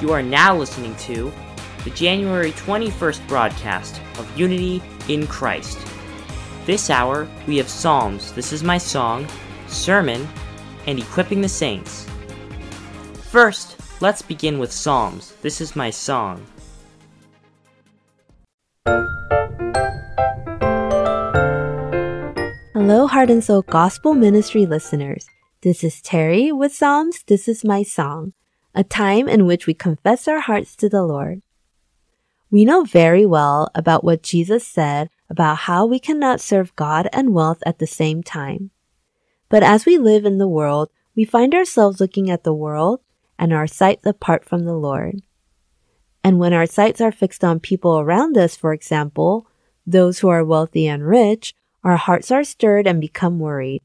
You are now listening to the January 21st broadcast of Unity in Christ. This hour, we have Psalms, This Is My Song, Sermon, and Equipping the Saints. First, let's begin with Psalms, This Is My Song. Hello, Heart and Soul Gospel Ministry listeners. This is Terry with Psalms, This Is My Song, a time in which we confess our hearts to the Lord. We know very well about what Jesus said about how we cannot serve God and wealth at the same time. But as we live in the world, we find ourselves looking at the world and our sights apart from the Lord. And when our sights are fixed on people around us, for example, those who are wealthy and rich, our hearts are stirred and become worried.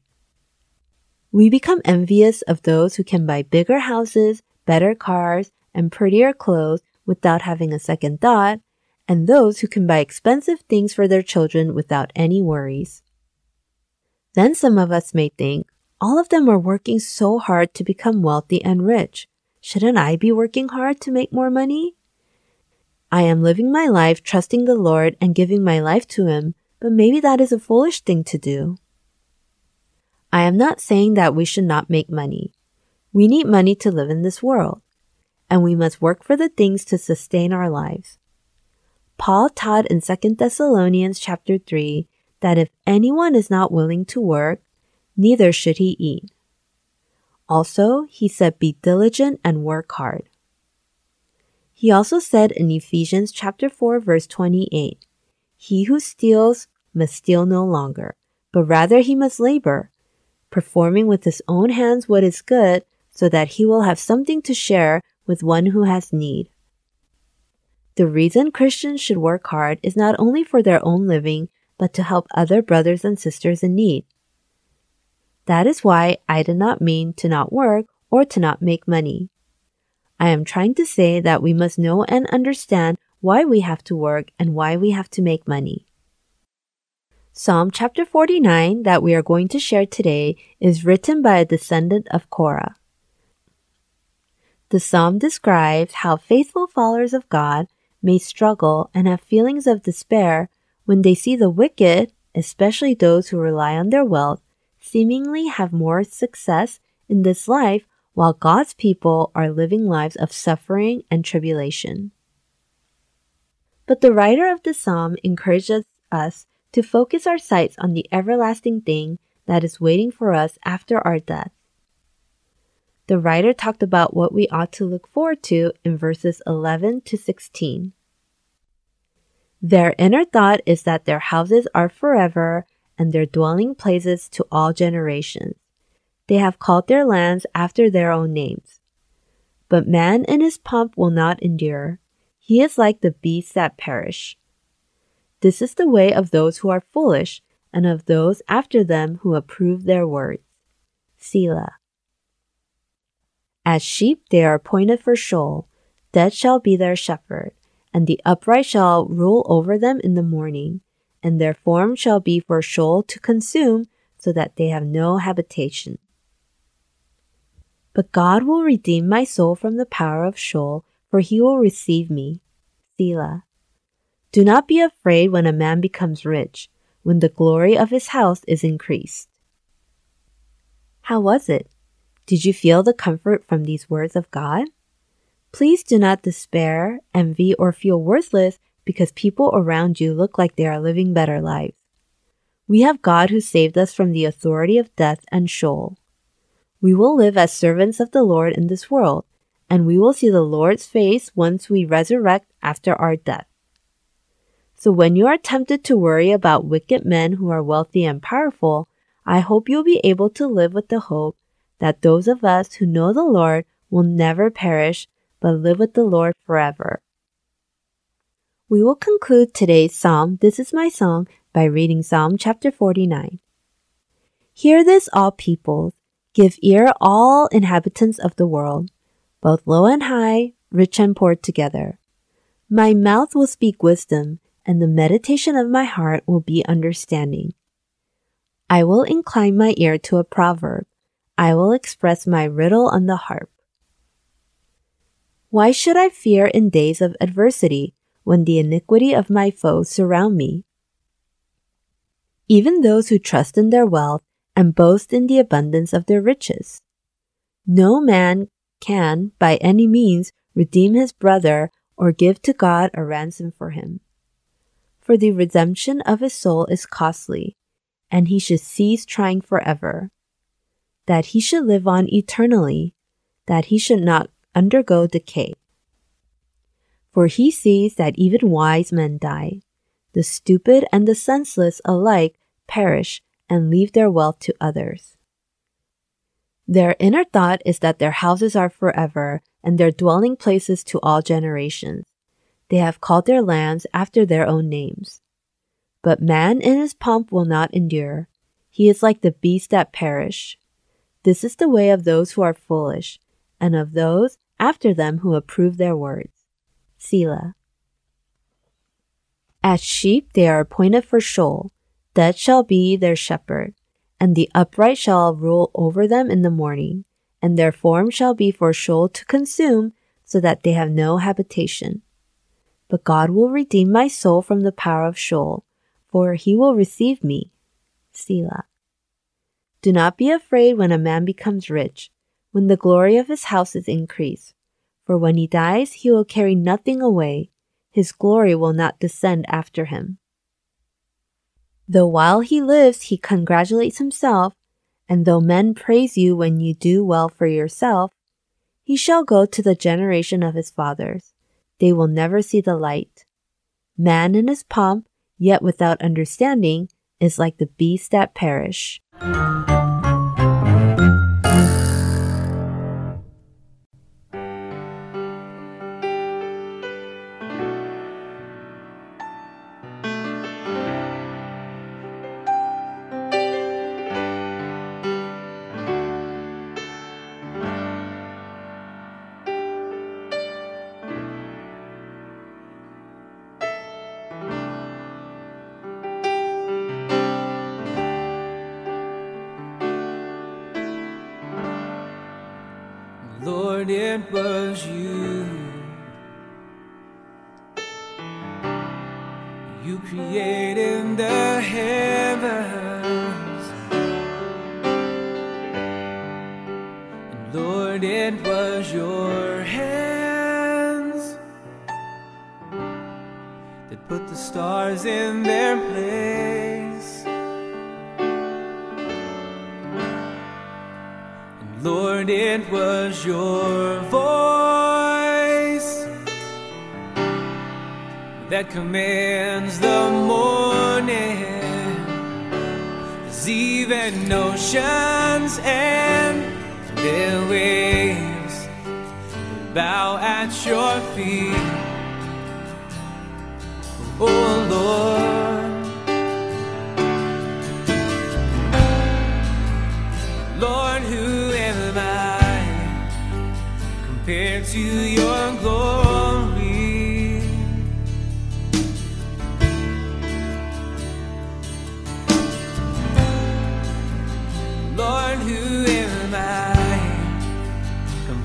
We become envious of those who can buy bigger houses, better cars, and prettier clothes without having a second thought, and those who can buy expensive things for their children without any worries. Then some of us may think, all of them are working so hard to become wealthy and rich. Shouldn't I be working hard to make more money? I am living my life trusting the Lord and giving my life to Him, but maybe that is a foolish thing to do. I am not saying that we should not make money. We need money to live in this world, and we must work for the things to sustain our lives. Paul taught in 2 Thessalonians chapter 3 that if anyone is not willing to work, neither should he eat. Also, he said be diligent and work hard. He also said in Ephesians chapter 4 verse 28, he who steals must steal no longer, but rather he must labor, performing with his own hands what is good, so that he will have something to share with one who has need. The reason Christians should work hard is not only for their own living, but to help other brothers and sisters in need. That is why I did not mean to not work or to not make money. I am trying to say that we must know and understand why we have to work and why we have to make money. Psalm chapter 49 that we are going to share today is written by a descendant of Korah. The psalm describes how faithful followers of God may struggle and have feelings of despair when they see the wicked, especially those who rely on their wealth, seemingly have more success in this life while God's people are living lives of suffering and tribulation. But the writer of the psalm encourages us to focus our sights on the everlasting thing that is waiting for us after our death. The writer talked about what we ought to look forward to in verses 11 to 16. Their inner thought is that their houses are forever and their dwelling places to all generations. They have called their lands after their own names. But man in his pomp will not endure. He is like the beasts that perish. This is the way of those who are foolish, and of those after them who approve their words. Selah. As sheep they are appointed for Sheol, death shall be their shepherd, and the upright shall rule over them in the morning, and their form shall be for Sheol to consume, so that they have no habitation. But God will redeem my soul from the power of Sheol, for he will receive me. Selah. Do not be afraid when a man becomes rich, when the glory of his house is increased. How was it? Did you feel the comfort from these words of God? Please do not despair, envy, or feel worthless because people around you look like they are living better lives. We have God who saved us from the authority of death and Sheol. We will live as servants of the Lord in this world, and we will see the Lord's face once we resurrect after our death. So when you are tempted to worry about wicked men who are wealthy and powerful, I hope you'll be able to live with the hope that those of us who know the Lord will never perish, but live with the Lord forever. We will conclude today's Psalm, This is My Song, by reading Psalm chapter 49. Hear this, all peoples. Give ear, all inhabitants of the world, both low and high, rich and poor together. My mouth will speak wisdom and the meditation of my heart will be understanding. I will incline my ear to a proverb. I will express my riddle on the harp. Why should I fear in days of adversity when the iniquity of my foes surround me? Even those who trust in their wealth and boast in the abundance of their riches. No man can, by any means, redeem his brother or give to God a ransom for him. For the redemption of his soul is costly, and he should cease trying forever. That he should live on eternally, that he should not undergo decay. For he sees that even wise men die. The stupid and the senseless alike perish and leave their wealth to others. Their inner thought is that their houses are forever and their dwelling places to all generations. They have called their lands after their own names. But man in his pomp will not endure. He is like the beasts that perish. This is the way of those who are foolish, and of those after them who approve their words. Selah. As sheep they are appointed for Sheol. that shall be their shepherd and the upright shall rule over them in the morning, and their form shall be for Sheol to consume, so that they have no habitation. But God will redeem my soul from the power of Sheol, for he will receive me. Selah. Do not be afraid when a man becomes rich, when the glory of his house is increased. For when he dies, he will carry nothing away. His glory will not descend after him. Though while he lives he congratulates himself, and though men praise you when you do well for yourself, he shall go to the generation of his fathers. They will never see the light. Man in his pomp, yet without understanding, is like the beasts that perish.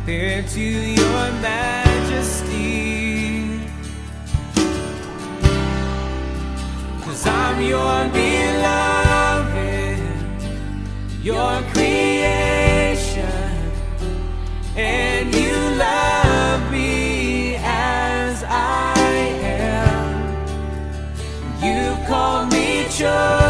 Compared to your majesty? Cause I'm your beloved your creation, and you love me as I am. You've called me chosen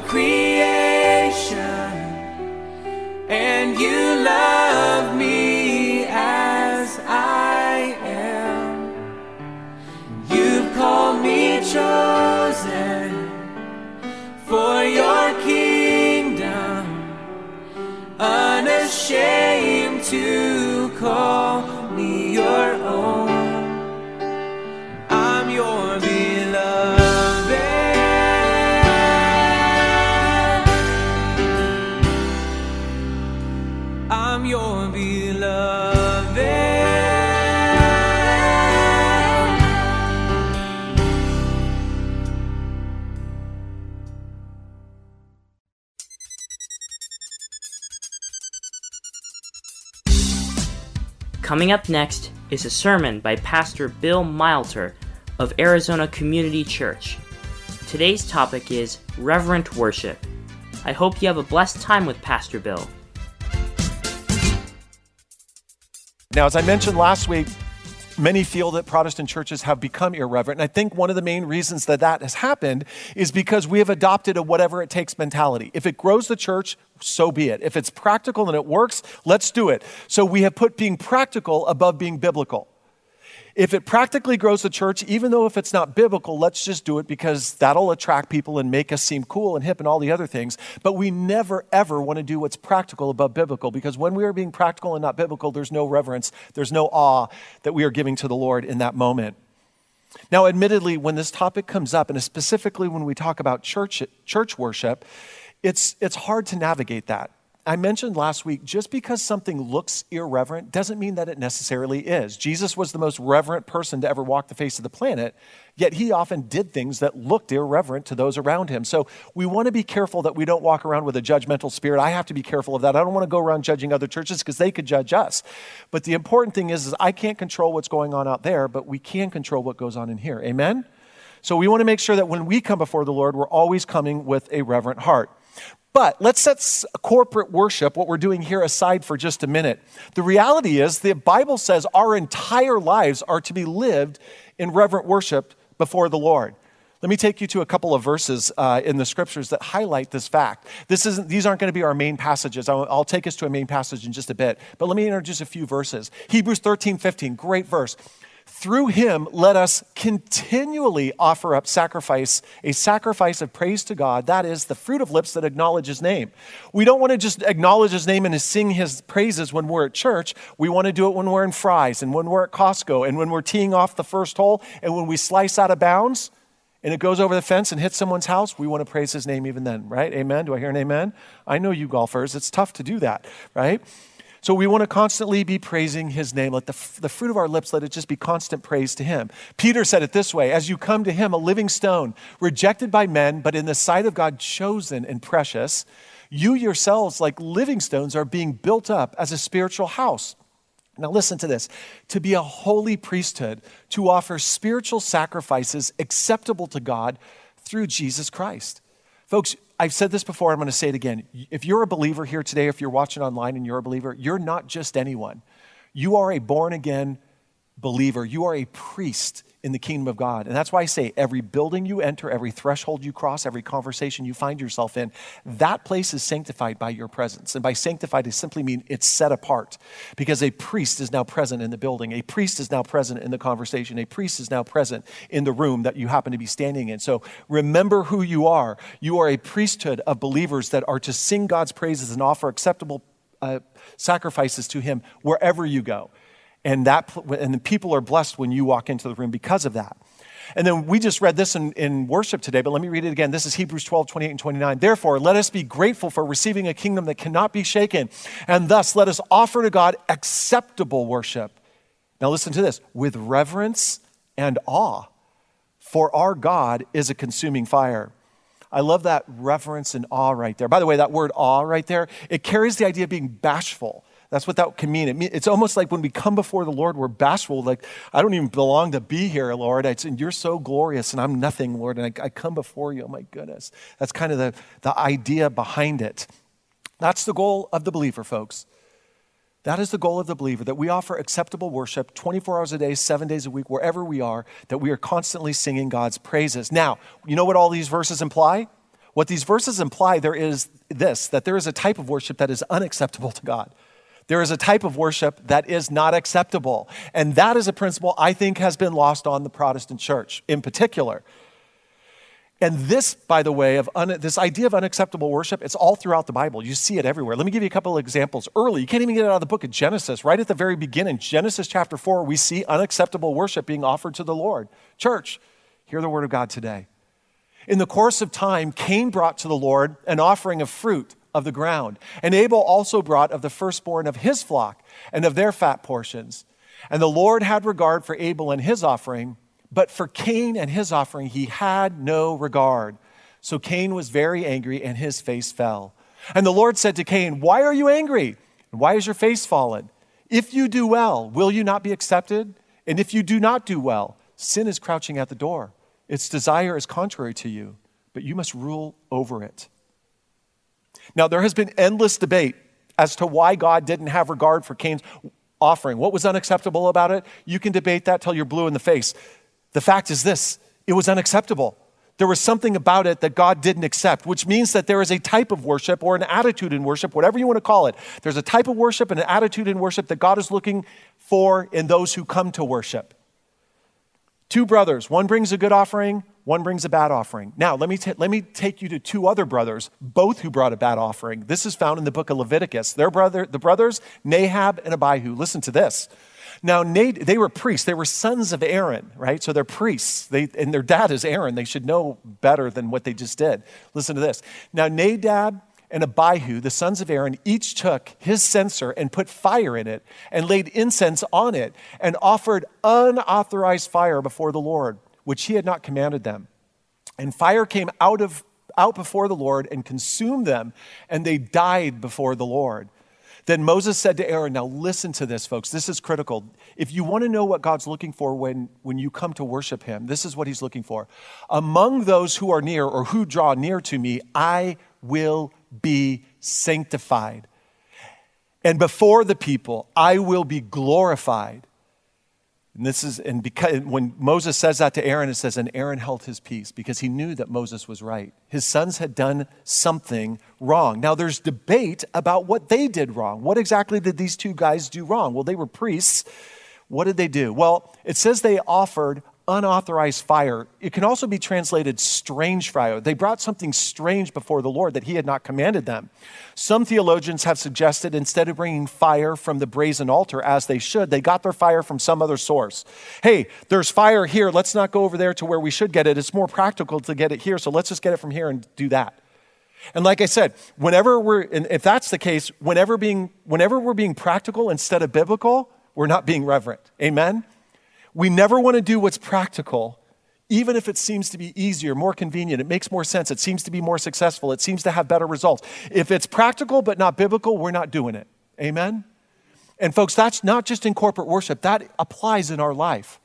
creation, and you love me as I am. You've called me chosen for your kingdom, unashamed to call Coming up next is a sermon by Pastor Bill Milter of Arizona Community Church. Today's topic is reverent worship. I hope you have a blessed time with Pastor Bill. Now, as I mentioned last week, many feel that Protestant churches have become irreverent. And I think one of the main reasons that that has happened is because we have adopted a whatever it takes mentality. If it grows the church, so be it. If it's practical and it works, let's do it. So we have put being practical above being biblical. If it practically grows the church, even though if it's not biblical, let's just do it because that'll attract people and make us seem cool and hip and all the other things. But we never, ever want to do what's practical above biblical because when we are being practical and not biblical, there's no reverence, there's no awe that we are giving to the Lord in that moment. Now, admittedly, when this topic comes up, and specifically when we talk about church, church worship, it's, it's hard to navigate that. I mentioned last week just because something looks irreverent doesn't mean that it necessarily is. Jesus was the most reverent person to ever walk the face of the planet, yet he often did things that looked irreverent to those around him. So we want to be careful that we don't walk around with a judgmental spirit. I have to be careful of that. I don't want to go around judging other churches because they could judge us. But the important thing is, is I can't control what's going on out there, but we can control what goes on in here. Amen? So we want to make sure that when we come before the Lord, we're always coming with a reverent heart. But let's set corporate worship, what we're doing here, aside for just a minute. The reality is, the Bible says our entire lives are to be lived in reverent worship before the Lord. Let me take you to a couple of verses uh, in the scriptures that highlight this fact. This isn't, these aren't going to be our main passages. I'll, I'll take us to a main passage in just a bit. But let me introduce a few verses. Hebrews 13, 15, great verse. Through him, let us continually offer up sacrifice, a sacrifice of praise to God. That is the fruit of lips that acknowledge his name. We don't want to just acknowledge his name and sing his praises when we're at church. We want to do it when we're in Fry's and when we're at Costco and when we're teeing off the first hole and when we slice out of bounds and it goes over the fence and hits someone's house. We want to praise his name even then, right? Amen. Do I hear an amen? I know you golfers. It's tough to do that, right? So we want to constantly be praising his name. Let the, the fruit of our lips, let it just be constant praise to him. Peter said it this way As you come to him, a living stone, rejected by men, but in the sight of God, chosen and precious, you yourselves, like living stones, are being built up as a spiritual house. Now, listen to this to be a holy priesthood, to offer spiritual sacrifices acceptable to God through Jesus Christ. Folks, I've said this before, I'm going to say it again. If you're a believer here today, if you're watching online and you're a believer, you're not just anyone. You are a born again believer. You are a priest in the kingdom of God. And that's why I say every building you enter, every threshold you cross, every conversation you find yourself in, that place is sanctified by your presence. And by sanctified, I simply mean it's set apart because a priest is now present in the building. A priest is now present in the conversation. A priest is now present in the room that you happen to be standing in. So remember who you are. You are a priesthood of believers that are to sing God's praises and offer acceptable uh, sacrifices to Him wherever you go. And, that, and the people are blessed when you walk into the room because of that. And then we just read this in, in, worship today, but let me read it again. This is Hebrews 12, 28 and 29. Therefore, let us be grateful for receiving a kingdom that cannot be shaken, and thus let us offer to God acceptable worship. Now, listen to this with reverence and awe, for our God is a consuming fire. I love that reverence and awe right there. By the way, that word awe right there, it carries the idea of being bashful. That's what that can mean. It mean. It's almost like when we come before the Lord, we're bashful. Like, I don't even belong to be here, Lord. It's, and you're so glorious, and I'm nothing, Lord. And I, I come before you. Oh, my goodness. That's kind of the, the idea behind it. That's the goal of the believer, folks. That is the goal of the believer that we offer acceptable worship 24 hours a day, seven days a week, wherever we are, that we are constantly singing God's praises. Now, you know what all these verses imply? What these verses imply there is this that there is a type of worship that is unacceptable to God. There is a type of worship that is not acceptable. And that is a principle I think has been lost on the Protestant church in particular. And this, by the way, of un, this idea of unacceptable worship, it's all throughout the Bible. You see it everywhere. Let me give you a couple of examples. Early, you can't even get it out of the book of Genesis. Right at the very beginning, Genesis chapter 4, we see unacceptable worship being offered to the Lord. Church, hear the word of God today. In the course of time, Cain brought to the Lord an offering of fruit of the ground. And Abel also brought of the firstborn of his flock and of their fat portions. And the Lord had regard for Abel and his offering, but for Cain and his offering he had no regard. So Cain was very angry and his face fell. And the Lord said to Cain, Why are you angry? And why is your face fallen? If you do well, will you not be accepted? And if you do not do well, sin is crouching at the door. Its desire is contrary to you, but you must rule over it. Now, there has been endless debate as to why God didn't have regard for Cain's offering. What was unacceptable about it? You can debate that till you're blue in the face. The fact is this it was unacceptable. There was something about it that God didn't accept, which means that there is a type of worship or an attitude in worship, whatever you want to call it. There's a type of worship and an attitude in worship that God is looking for in those who come to worship. Two brothers, one brings a good offering, one brings a bad offering. Now, let me, t- let me take you to two other brothers, both who brought a bad offering. This is found in the book of Leviticus. Their brother, the brothers, Nadab and Abihu. Listen to this. Now, they were priests. They were sons of Aaron, right? So they're priests. They, and their dad is Aaron. They should know better than what they just did. Listen to this. Now, Nadab and Abihu, the sons of Aaron, each took his censer and put fire in it and laid incense on it and offered unauthorized fire before the Lord, which he had not commanded them. And fire came out of out before the Lord and consumed them, and they died before the Lord. Then Moses said to Aaron, Now listen to this, folks. This is critical. If you want to know what God's looking for when, when you come to worship him, this is what he's looking for. Among those who are near or who draw near to me, I will be sanctified. And before the people, I will be glorified. And this is, and because when Moses says that to Aaron, it says, and Aaron held his peace because he knew that Moses was right. His sons had done something wrong. Now there's debate about what they did wrong. What exactly did these two guys do wrong? Well, they were priests. What did they do? Well, it says they offered unauthorized fire. It can also be translated strange fire. They brought something strange before the Lord that he had not commanded them. Some theologians have suggested instead of bringing fire from the brazen altar as they should, they got their fire from some other source. Hey, there's fire here. Let's not go over there to where we should get it. It's more practical to get it here, so let's just get it from here and do that. And like I said, whenever we're, if that's the case, whenever, being, whenever we're being practical instead of biblical, we're not being reverent. Amen? We never want to do what's practical, even if it seems to be easier, more convenient, it makes more sense, it seems to be more successful, it seems to have better results. If it's practical but not biblical, we're not doing it. Amen? And folks, that's not just in corporate worship, that applies in our life.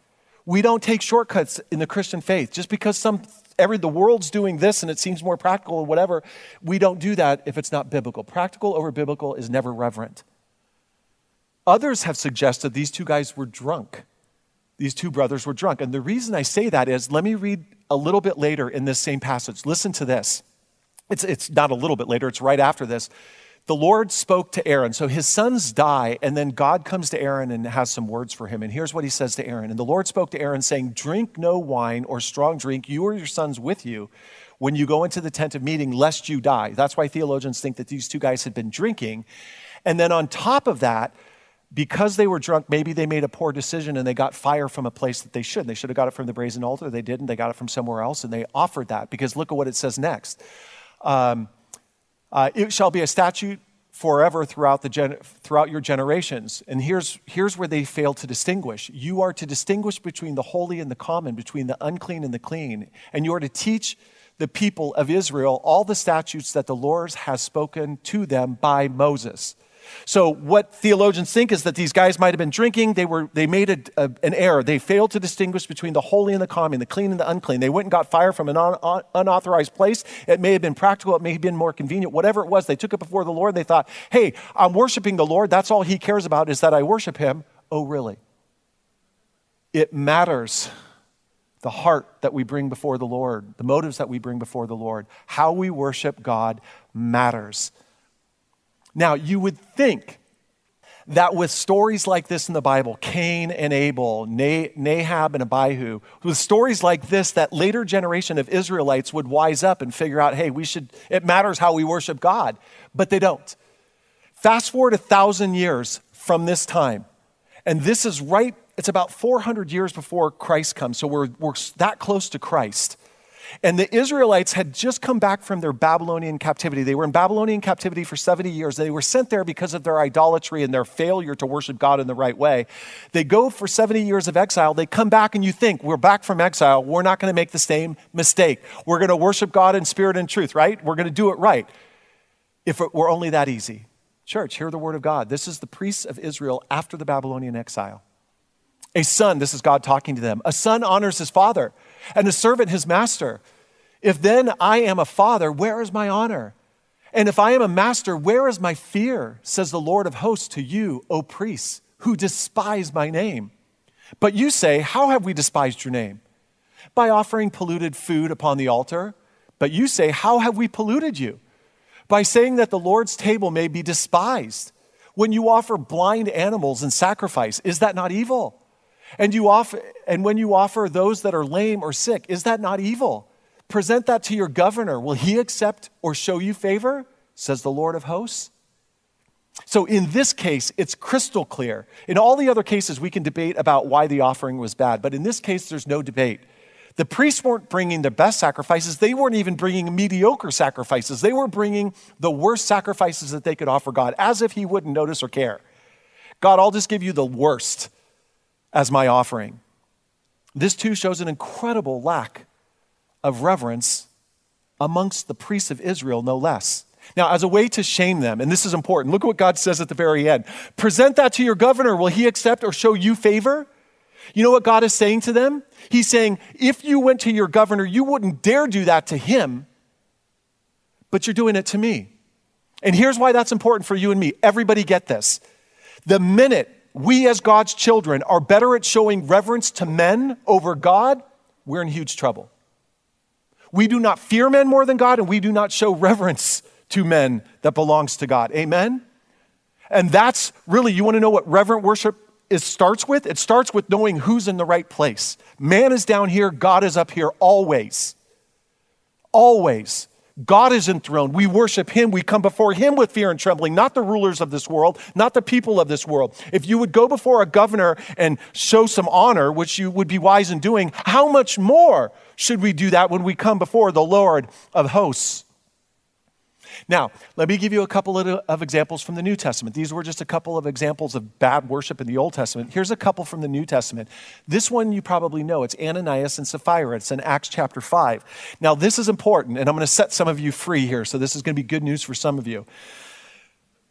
We don't take shortcuts in the Christian faith. Just because some every the world's doing this and it seems more practical or whatever, we don't do that if it's not biblical. Practical over biblical is never reverent. Others have suggested these two guys were drunk these two brothers were drunk. And the reason I say that is let me read a little bit later in this same passage. Listen to this. It's, it's not a little bit later, it's right after this. The Lord spoke to Aaron. So his sons die, and then God comes to Aaron and has some words for him. And here's what he says to Aaron. And the Lord spoke to Aaron, saying, Drink no wine or strong drink, you or your sons with you, when you go into the tent of meeting, lest you die. That's why theologians think that these two guys had been drinking. And then on top of that, because they were drunk, maybe they made a poor decision and they got fire from a place that they should. They should have got it from the brazen altar. They didn't. They got it from somewhere else and they offered that because look at what it says next. Um, uh, it shall be a statute forever throughout, the gen- throughout your generations. And here's, here's where they fail to distinguish. You are to distinguish between the holy and the common, between the unclean and the clean. And you are to teach the people of Israel all the statutes that the Lord has spoken to them by Moses. So, what theologians think is that these guys might have been drinking. They, were, they made a, a, an error. They failed to distinguish between the holy and the common, the clean and the unclean. They went and got fire from an un, unauthorized place. It may have been practical, it may have been more convenient. Whatever it was, they took it before the Lord. They thought, hey, I'm worshiping the Lord. That's all he cares about is that I worship him. Oh, really? It matters the heart that we bring before the Lord, the motives that we bring before the Lord. How we worship God matters. Now, you would think that with stories like this in the Bible, Cain and Abel, Nadab and Abihu, with stories like this, that later generation of Israelites would wise up and figure out, hey, we should, it matters how we worship God. But they don't. Fast forward a thousand years from this time, and this is right, it's about 400 years before Christ comes, so we're, we're that close to Christ. And the Israelites had just come back from their Babylonian captivity. They were in Babylonian captivity for 70 years. They were sent there because of their idolatry and their failure to worship God in the right way. They go for 70 years of exile. They come back, and you think, we're back from exile. We're not going to make the same mistake. We're going to worship God in spirit and truth, right? We're going to do it right. If it were only that easy. Church, hear the word of God. This is the priests of Israel after the Babylonian exile. A son, this is God talking to them, a son honors his father and a servant his master. If then I am a father, where is my honor? And if I am a master, where is my fear? Says the Lord of hosts to you, O priests, who despise my name. But you say, How have we despised your name? By offering polluted food upon the altar. But you say, How have we polluted you? By saying that the Lord's table may be despised. When you offer blind animals in sacrifice, is that not evil? And, you offer, and when you offer those that are lame or sick, is that not evil? Present that to your governor. Will he accept or show you favor? Says the Lord of hosts. So in this case, it's crystal clear. In all the other cases, we can debate about why the offering was bad, but in this case, there's no debate. The priests weren't bringing the best sacrifices. They weren't even bringing mediocre sacrifices. They were bringing the worst sacrifices that they could offer God, as if He wouldn't notice or care. God, I'll just give you the worst as my offering. This too shows an incredible lack of reverence amongst the priests of Israel, no less. Now, as a way to shame them, and this is important, look at what God says at the very end present that to your governor. Will he accept or show you favor? You know what God is saying to them? He's saying, if you went to your governor, you wouldn't dare do that to him, but you're doing it to me. And here's why that's important for you and me. Everybody get this. The minute we as God's children are better at showing reverence to men over God, we're in huge trouble. We do not fear men more than God, and we do not show reverence to men that belongs to God. Amen? And that's really, you want to know what reverent worship is, starts with? It starts with knowing who's in the right place. Man is down here, God is up here always. Always. God is enthroned. We worship Him. We come before Him with fear and trembling, not the rulers of this world, not the people of this world. If you would go before a governor and show some honor, which you would be wise in doing, how much more should we do that when we come before the Lord of hosts? Now, let me give you a couple of, examples from the New Testament. These were just a couple of examples of bad worship in the Old Testament. Here's a couple from the New Testament. This one you probably know. It's Ananias and Sapphira. It's in Acts chapter 5. Now, this is important, and I'm going to set some of you free here, so this is going to be good news for some of you.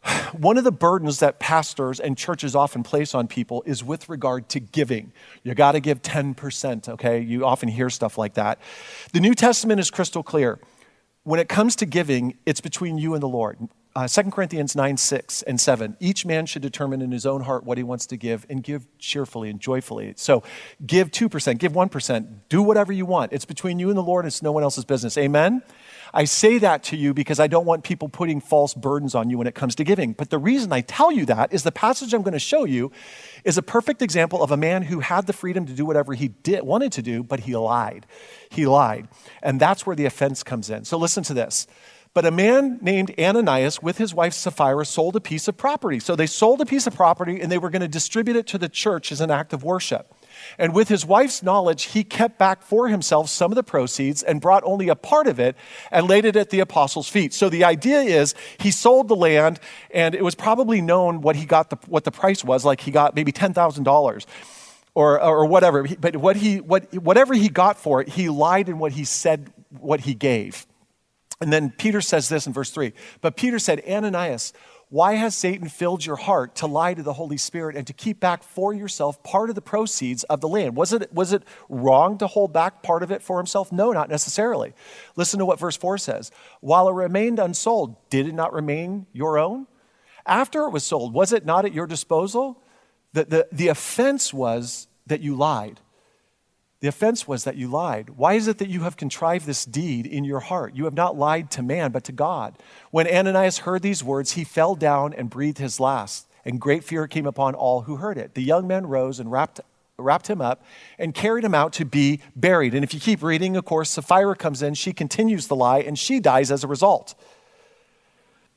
One of the burdens that pastors and churches often place on people is with regard to giving. You got to give 10%, okay? You often hear stuff like that. The New Testament is crystal clear when it comes to giving, it's between you and the Lord. Uh, 2 Corinthians 9, 6 and 7. Each man should determine in his own heart what he wants to give and give cheerfully and joyfully. So give 2%, give 1%, do whatever you want. It's between you and the Lord, it's no one else's business. Amen? I say that to you because I don't want people putting false burdens on you when it comes to giving. But the reason I tell you that is the passage I'm going to show you is a perfect example of a man who had the freedom to do whatever he did, wanted to do, but he lied. He lied. And that's where the offense comes in. So listen to this. But a man named Ananias with his wife Sapphira sold a piece of property. So they sold a piece of property and they were going to distribute it to the church as an act of worship. And with his wife's knowledge, he kept back for himself some of the proceeds and brought only a part of it and laid it at the apostles' feet. So the idea is he sold the land, and it was probably known what he got the, what the price was. Like he got maybe ten thousand dollars. Or, or whatever, but what he, what, whatever he got for it, he lied in what he said, what he gave. And then Peter says this in verse 3 But Peter said, Ananias, why has Satan filled your heart to lie to the Holy Spirit and to keep back for yourself part of the proceeds of the land? Was it, was it wrong to hold back part of it for himself? No, not necessarily. Listen to what verse 4 says. While it remained unsold, did it not remain your own? After it was sold, was it not at your disposal? The, the, the offense was that you lied. The offense was that you lied. Why is it that you have contrived this deed in your heart? You have not lied to man, but to God. When Ananias heard these words, he fell down and breathed his last, and great fear came upon all who heard it. The young men rose and wrapped, wrapped him up and carried him out to be buried. And if you keep reading, of course, Sapphira comes in, she continues the lie, and she dies as a result.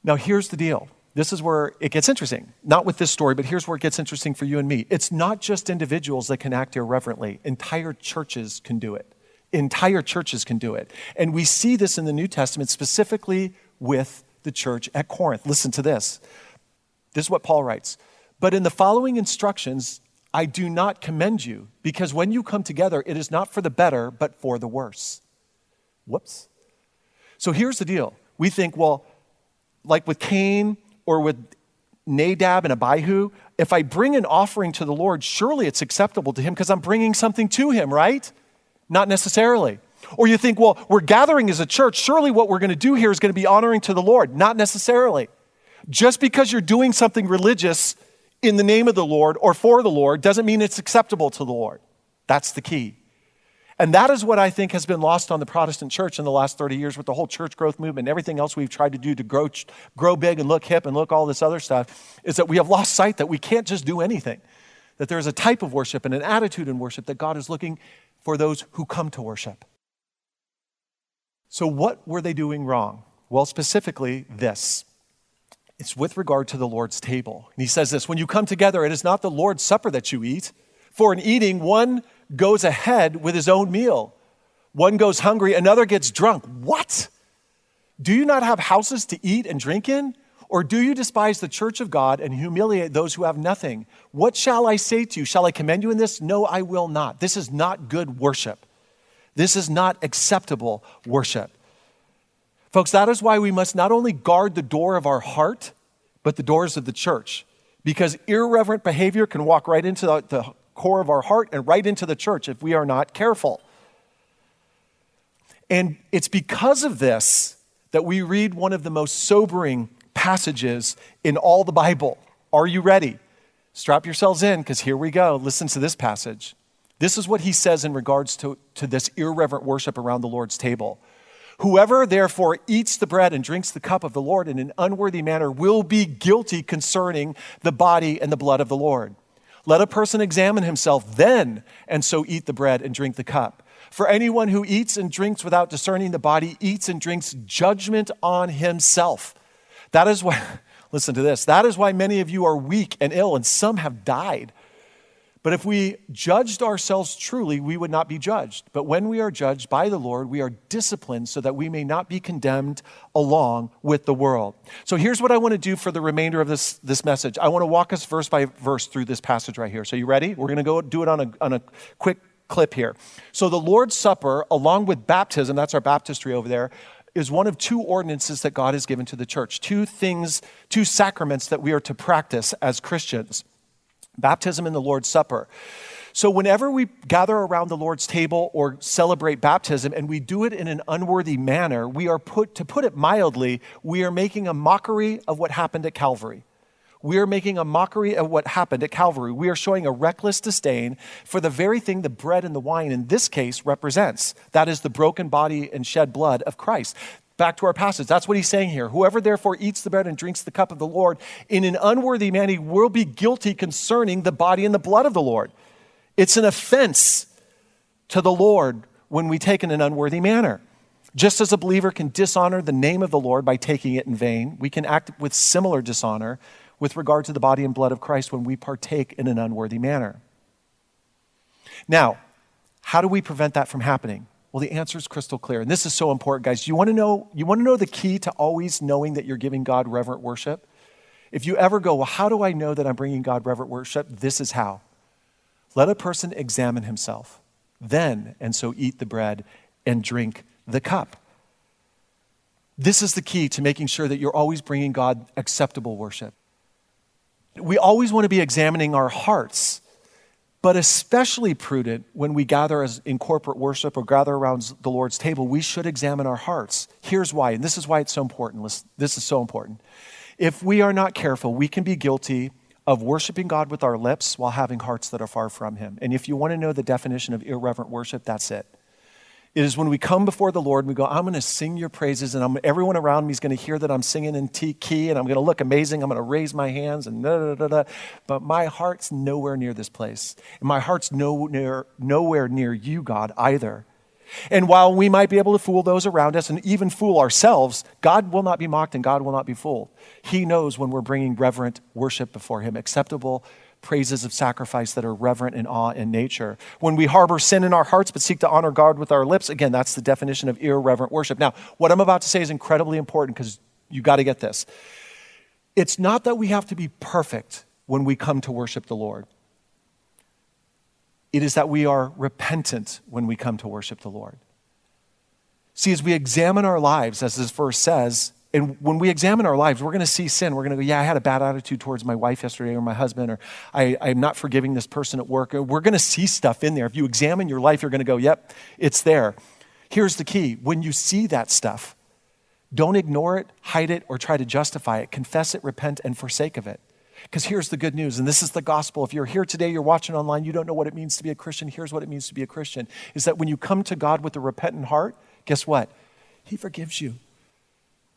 Now, here's the deal this is where it gets interesting. Not with this story, but here's where it gets interesting for you and me. It's not just individuals that can act irreverently, entire churches can do it. Entire churches can do it. And we see this in the New Testament, specifically with the church at Corinth. Listen to this. This is what Paul writes. But in the following instructions, I do not commend you, because when you come together, it is not for the better, but for the worse. Whoops. So here's the deal. We think, well, like with Cain or with Nadab and Abihu, if I bring an offering to the Lord, surely it's acceptable to him because I'm bringing something to him, right? Not necessarily. Or you think, well, we're gathering as a church, surely what we're going to do here is going to be honoring to the Lord. Not necessarily. Just because you're doing something religious in the name of the Lord or for the Lord doesn't mean it's acceptable to the Lord. That's the key. And that is what I think has been lost on the Protestant church in the last 30 years with the whole church growth movement and everything else we've tried to do to grow, grow big and look hip and look all this other stuff, is that we have lost sight that we can't just do anything. That there's a type of worship and an attitude in worship that God is looking for those who come to worship. So, what were they doing wrong? Well, specifically, this. It's with regard to the Lord's table. And he says this When you come together, it is not the Lord's supper that you eat. For in eating, one goes ahead with his own meal. One goes hungry, another gets drunk. What? Do you not have houses to eat and drink in? Or do you despise the church of God and humiliate those who have nothing? What shall I say to you? Shall I commend you in this? No, I will not. This is not good worship. This is not acceptable worship. Folks, that is why we must not only guard the door of our heart, but the doors of the church. Because irreverent behavior can walk right into the, core of our heart and right into the church if we are not careful. And it's because of this that we read one of the most sobering passages in all the Bible. Are you ready? Strap yourselves in because here we go. Listen to this passage. This is what he says in regards to, to this irreverent worship around the Lord's table. Whoever therefore eats the bread and drinks the cup of the Lord in an unworthy manner will be guilty concerning the body and the blood of the Lord. Let a person examine himself then, and so eat the bread and drink the cup. For anyone who eats and drinks without discerning the body eats and drinks judgment on himself. That is why, listen to this, that is why many of you are weak and ill, and some have died. But if we judged ourselves truly, we would not be judged. But when we are judged by the Lord, we are disciplined so that we may not be condemned along with the world. So here's what I want to do for the remainder of this, this message. I want to walk us verse by verse through this passage right here. So you ready? We're going to go do it on a, on a quick clip here. So the Lord's Supper, along with baptism, that's our baptistry over there, is one of two ordinances that God has given to the church. Two things, two sacraments that we are to practice as Christians baptism and the Lord's Supper. So, whenever we gather around the Lord's table or celebrate baptism and we do it in an unworthy manner, we are put, to put it mildly, we are making a mockery of what happened at Calvary. We are making a mockery of what happened at Calvary. We are showing a reckless disdain for the very thing the bread and the wine in this case represents. That is the broken body and shed blood of Christ. Back to our passage. That's what he's saying here. Whoever therefore eats the bread and drinks the cup of the Lord in an unworthy manner will be guilty concerning the body and the blood of the Lord. It's an offense to the Lord when we take in an unworthy manner. Just as a believer can dishonor the name of the Lord by taking it in vain, we can act with similar dishonor with regard to the body and blood of Christ when we partake in an unworthy manner. Now, how do we prevent that from happening? Well, the answer is crystal clear. And this is so important, guys. You want to know, you want to know the key to always knowing that you're giving God reverent worship? If you ever go, well, how do I know that I'm bringing God reverent worship? This is how. Let a person examine himself, then, and so eat the bread and drink the cup. This is the key to making sure that you're always bringing God acceptable worship. We always want to be examining our hearts, but especially prudent when we gather as in corporate worship or gather around the Lord's table, we should examine our hearts. Here's why, and this is why it's so important. This is so important. If we are not careful, we can be guilty of worshiping God with our lips while having hearts that are far from Him. And if you want to know the definition of irreverent worship, that's it. It is when we come before the Lord and we go, I'm going to sing your praises, and I'm, everyone around me is going to hear that I'm singing in T key, and I'm going to look amazing. I'm going to raise my hands, and da da da da. But my heart's nowhere near this place. And my heart's no, near, nowhere near you, God, either. And while we might be able to fool those around us and even fool ourselves, God will not be mocked and God will not be fooled. He knows when we're bringing reverent worship before Him, acceptable praises of sacrifice that are reverent in awe in nature. When we harbor sin in our hearts but seek to honor God with our lips, again, that's the definition of irreverent worship. Now, what I'm about to say is incredibly important because you got to get this. It's not that we have to be perfect when we come to worship the Lord. It is that we are repentant when we come to worship the Lord. See, as we examine our lives, as this verse says, and when we examine our lives, we're going to see sin. We're going to go, yeah, I had a bad attitude towards my wife yesterday or my husband, or I, I'm not forgiving this person at work. We're going to see stuff in there. If you examine your life, you're going to go, yep, it's there. Here's the key when you see that stuff, don't ignore it, hide it, or try to justify it. Confess it, repent, and forsake of it. Because here's the good news, and this is the gospel. If you're here today, you're watching online, you don't know what it means to be a Christian, here's what it means to be a Christian is that when you come to God with a repentant heart, guess what? He forgives you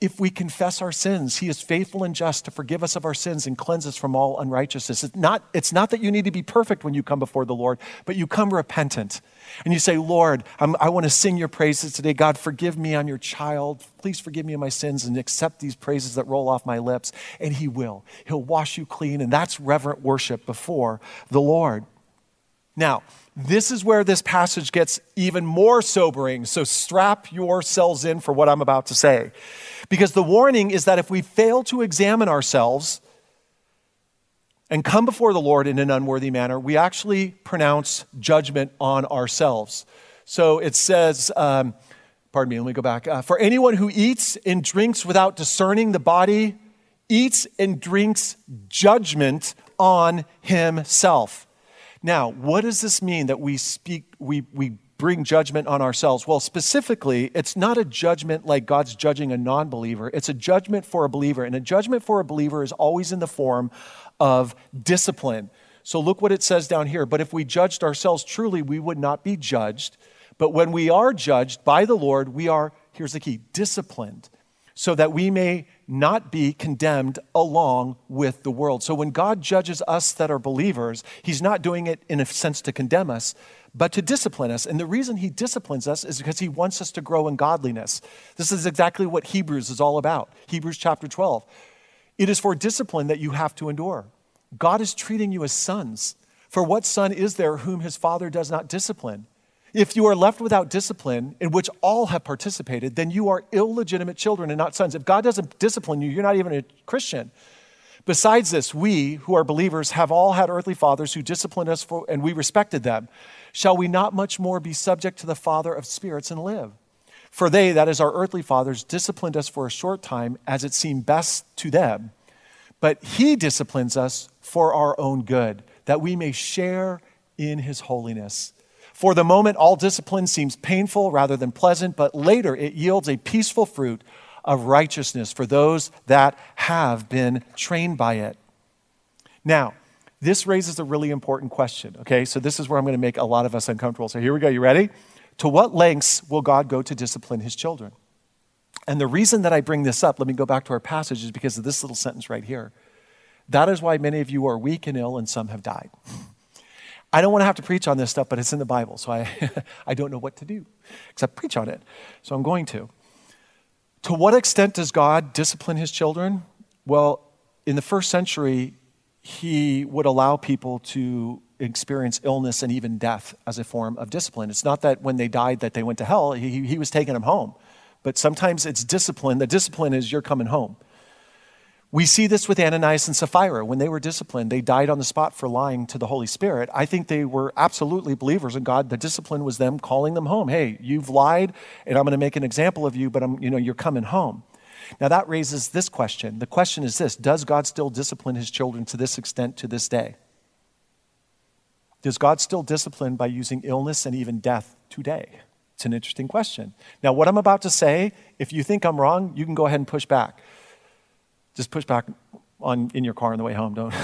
if we confess our sins, He is faithful and just to forgive us of our sins and cleanse us from all unrighteousness. It's not, it's not that you need to be perfect when you come before the Lord, but you come repentant. And you say, Lord, I'm, i want to sing your praises today. God, forgive me. I'm your child. Please forgive me of my sins and accept these praises that roll off my lips. And He will. He'll wash you clean. And that's reverent worship before the Lord. Now, this is where this passage gets even more sobering. So strap yourselves in for what I'm about to say. Because the warning is that if we fail to examine ourselves and come before the Lord in an unworthy manner, we actually pronounce judgment on ourselves. So it says, um, pardon me, let me go back. Uh, for anyone who eats and drinks without discerning the body, eats and drinks judgment on himself. Now, what does this mean that we speak, we, we bring judgment on ourselves? Well, specifically, it's not a judgment like God's judging a non believer, it's a judgment for a believer. And a judgment for a believer is always in the form of discipline. So look what it says down here. But if we judged ourselves truly, we would not be judged. But when we are judged by the Lord, we are, here's the key, disciplined, so that we may not be condemned along with the world. So when God judges us that are believers, He's not doing it in a sense to condemn us, but to discipline us. And the reason He disciplines us is because He wants us to grow in godliness. This is exactly what Hebrews is all about. Hebrews chapter 12. It is for discipline that you have to endure. God is treating you as sons. For what son is there whom his father does not discipline? If you are left without discipline, in which all have participated, then you are illegitimate children and not sons. If God doesn't discipline you, you're not even a Christian. Besides this, we who are believers have all had earthly fathers who disciplined us for, and we respected them. Shall we not much more be subject to the Father of spirits and live? For they, that is our earthly fathers, disciplined us for a short time as it seemed best to them. But he disciplines us for our own good, that we may share in his holiness. For the moment, all discipline seems painful rather than pleasant, but later it yields a peaceful fruit of righteousness for those that have been trained by it. Now, this raises a really important question, okay? So, this is where I'm going to make a lot of us uncomfortable. So, here we go. You ready? To what lengths will God go to discipline his children? And the reason that I bring this up, let me go back to our passage, is because of this little sentence right here. That is why many of you are weak and ill, and some have died. I don't want to have to preach on this stuff, but it's in the Bible, so I, I don't know what to do except preach on it. So I'm going to. To what extent does God discipline his children? Well, in the first century, he would allow people to experience illness and even death as a form of discipline. It's not that when they died that they went to hell, he, he was taking them home. But sometimes it's discipline. The discipline is you're coming home. We see this with Ananias and Sapphira. When they were disciplined, they died on the spot for lying to the Holy Spirit. I think they were absolutely believers in God. The discipline was them calling them home. Hey, you've lied, and I'm going to make an example of you, but I'm, you know, you're coming home. Now that raises this question. The question is this Does God still discipline his children to this extent to this day? Does God still discipline by using illness and even death today? It's an interesting question. Now, what I'm about to say, if you think I'm wrong, you can go ahead and push back. Just push back on in your car on the way home, don't.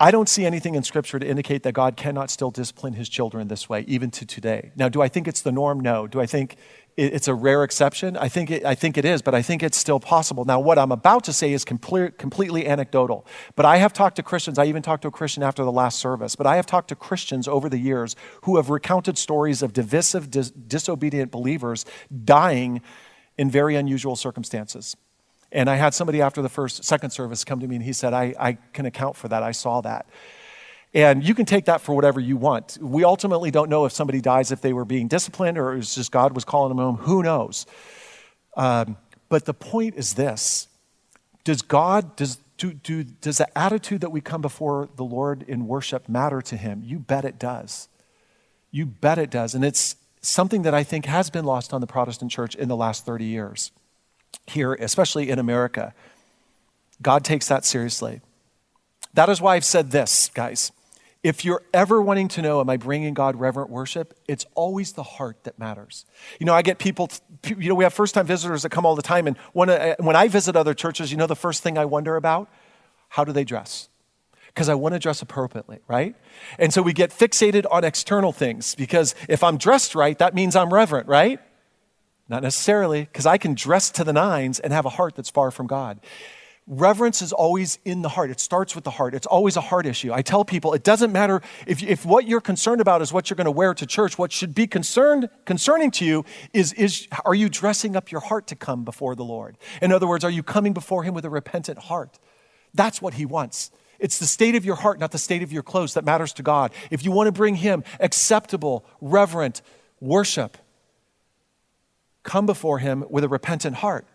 I don't see anything in Scripture to indicate that God cannot still discipline his children this way, even to today. Now, do I think it's the norm? No. Do I think it's a rare exception? I think it, I think it is, but I think it's still possible. Now, what I'm about to say is complete, completely anecdotal, but I have talked to Christians. I even talked to a Christian after the last service, but I have talked to Christians over the years who have recounted stories of divisive, dis- disobedient believers dying in very unusual circumstances. And I had somebody after the first, second service come to me and he said, I, I can account for that. I saw that. And you can take that for whatever you want. We ultimately don't know if somebody dies if they were being disciplined or it was just God was calling them home. Who knows? Um, but the point is this Does God, does, do, do, does the attitude that we come before the Lord in worship matter to Him? You bet it does. You bet it does. And it's something that I think has been lost on the Protestant church in the last 30 years here, especially in America. God takes that seriously. That is why I've said this, guys. If you're ever wanting to know, am I bringing God reverent worship? It's always the heart that matters. You know, I get people, you know, we have first time visitors that come all the time. And when, I, when I visit other churches, you know, the first thing I wonder about? How do they dress? Because I want to dress appropriately, right? And so we get fixated on external things because if I'm dressed right, that means I'm reverent, right? Not necessarily, because I can dress to the nines and have a heart that's far from God. Reverence is always in the heart. It starts with the heart. It's always a heart issue. I tell people it doesn't matter if, if what you're concerned about is what you're going to wear to church. What should be concerned, concerning to you is, is are you dressing up your heart to come before the Lord? In other words, are you coming before Him with a repentant heart? That's what He wants. It's the state of your heart, not the state of your clothes, that matters to God. If you want to bring Him acceptable, reverent worship, come before Him with a repentant heart.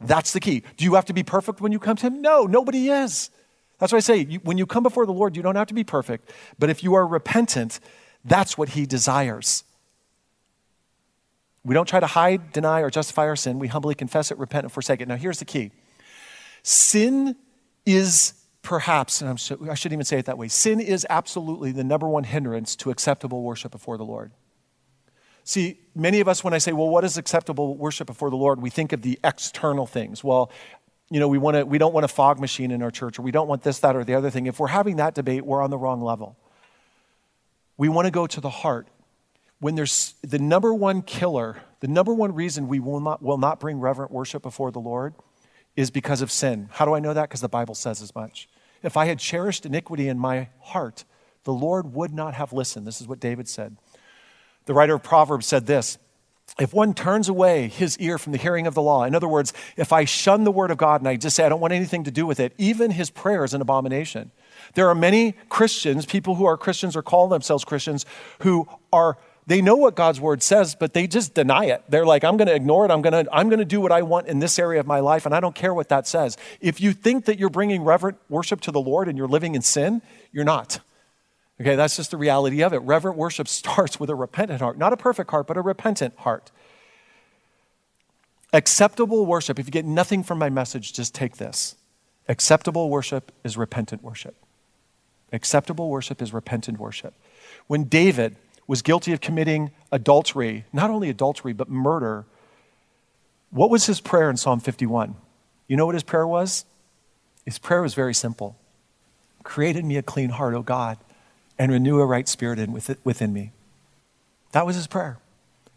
That's the key. Do you have to be perfect when you come to Him? No, nobody is. That's why I say when you come before the Lord, you don't have to be perfect. But if you are repentant, that's what He desires. We don't try to hide, deny, or justify our sin. We humbly confess it, repent, and forsake it. Now, here's the key sin is perhaps, and so, I shouldn't even say it that way, sin is absolutely the number one hindrance to acceptable worship before the Lord. See, many of us, when I say, well, what is acceptable worship before the Lord, we think of the external things. Well, you know, we, want to, we don't want a fog machine in our church, or we don't want this, that, or the other thing. If we're having that debate, we're on the wrong level. We want to go to the heart. When there's the number one killer, the number one reason we will not, will not bring reverent worship before the Lord is because of sin. How do I know that? Because the Bible says as much. If I had cherished iniquity in my heart, the Lord would not have listened. This is what David said. The writer of Proverbs said this if one turns away his ear from the hearing of the law, in other words, if I shun the word of God and I just say I don't want anything to do with it, even his prayer is an abomination. There are many Christians, people who are Christians or call themselves Christians, who are they know what God's word says, but they just deny it. They're like, I'm going to ignore it. I'm going to I'm going to do what I want in this area of my life, and I don't care what that says. If you think that you're bringing reverent worship to the Lord and you're living in sin, you're not. Okay, that's just the reality of it. Reverent worship starts with a repentant heart, not a perfect heart, but a repentant heart. Acceptable worship, if you get nothing from my message, just take this. Acceptable worship is repentant worship. Acceptable worship is repentant worship. When David was guilty of committing adultery, not only adultery, but murder, what was his prayer in Psalm 51? You know what his prayer was? His prayer was very simple Create in me a clean heart, O God, and renew a right spirit in within me. That was his prayer.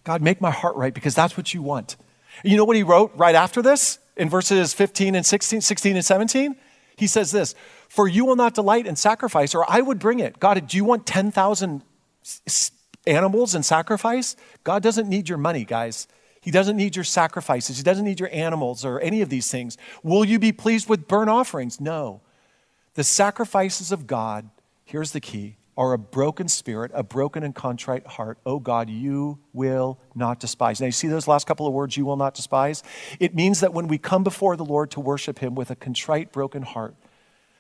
God, make my heart right because that's what you want. You know what he wrote right after this in verses 15 and 16, 16 and 17? He says this For you will not delight in sacrifice, or I would bring it. God, do you want 10,000 animals in sacrifice? God doesn't need your money, guys. He doesn't need your sacrifices. He doesn't need your animals or any of these things. Will you be pleased with burnt offerings? No. The sacrifices of God, here's the key, are a broken spirit, a broken and contrite heart. Oh God, you will not despise. Now, you see those last couple of words, you will not despise? It means that when we come before the Lord to worship Him with a contrite, broken heart,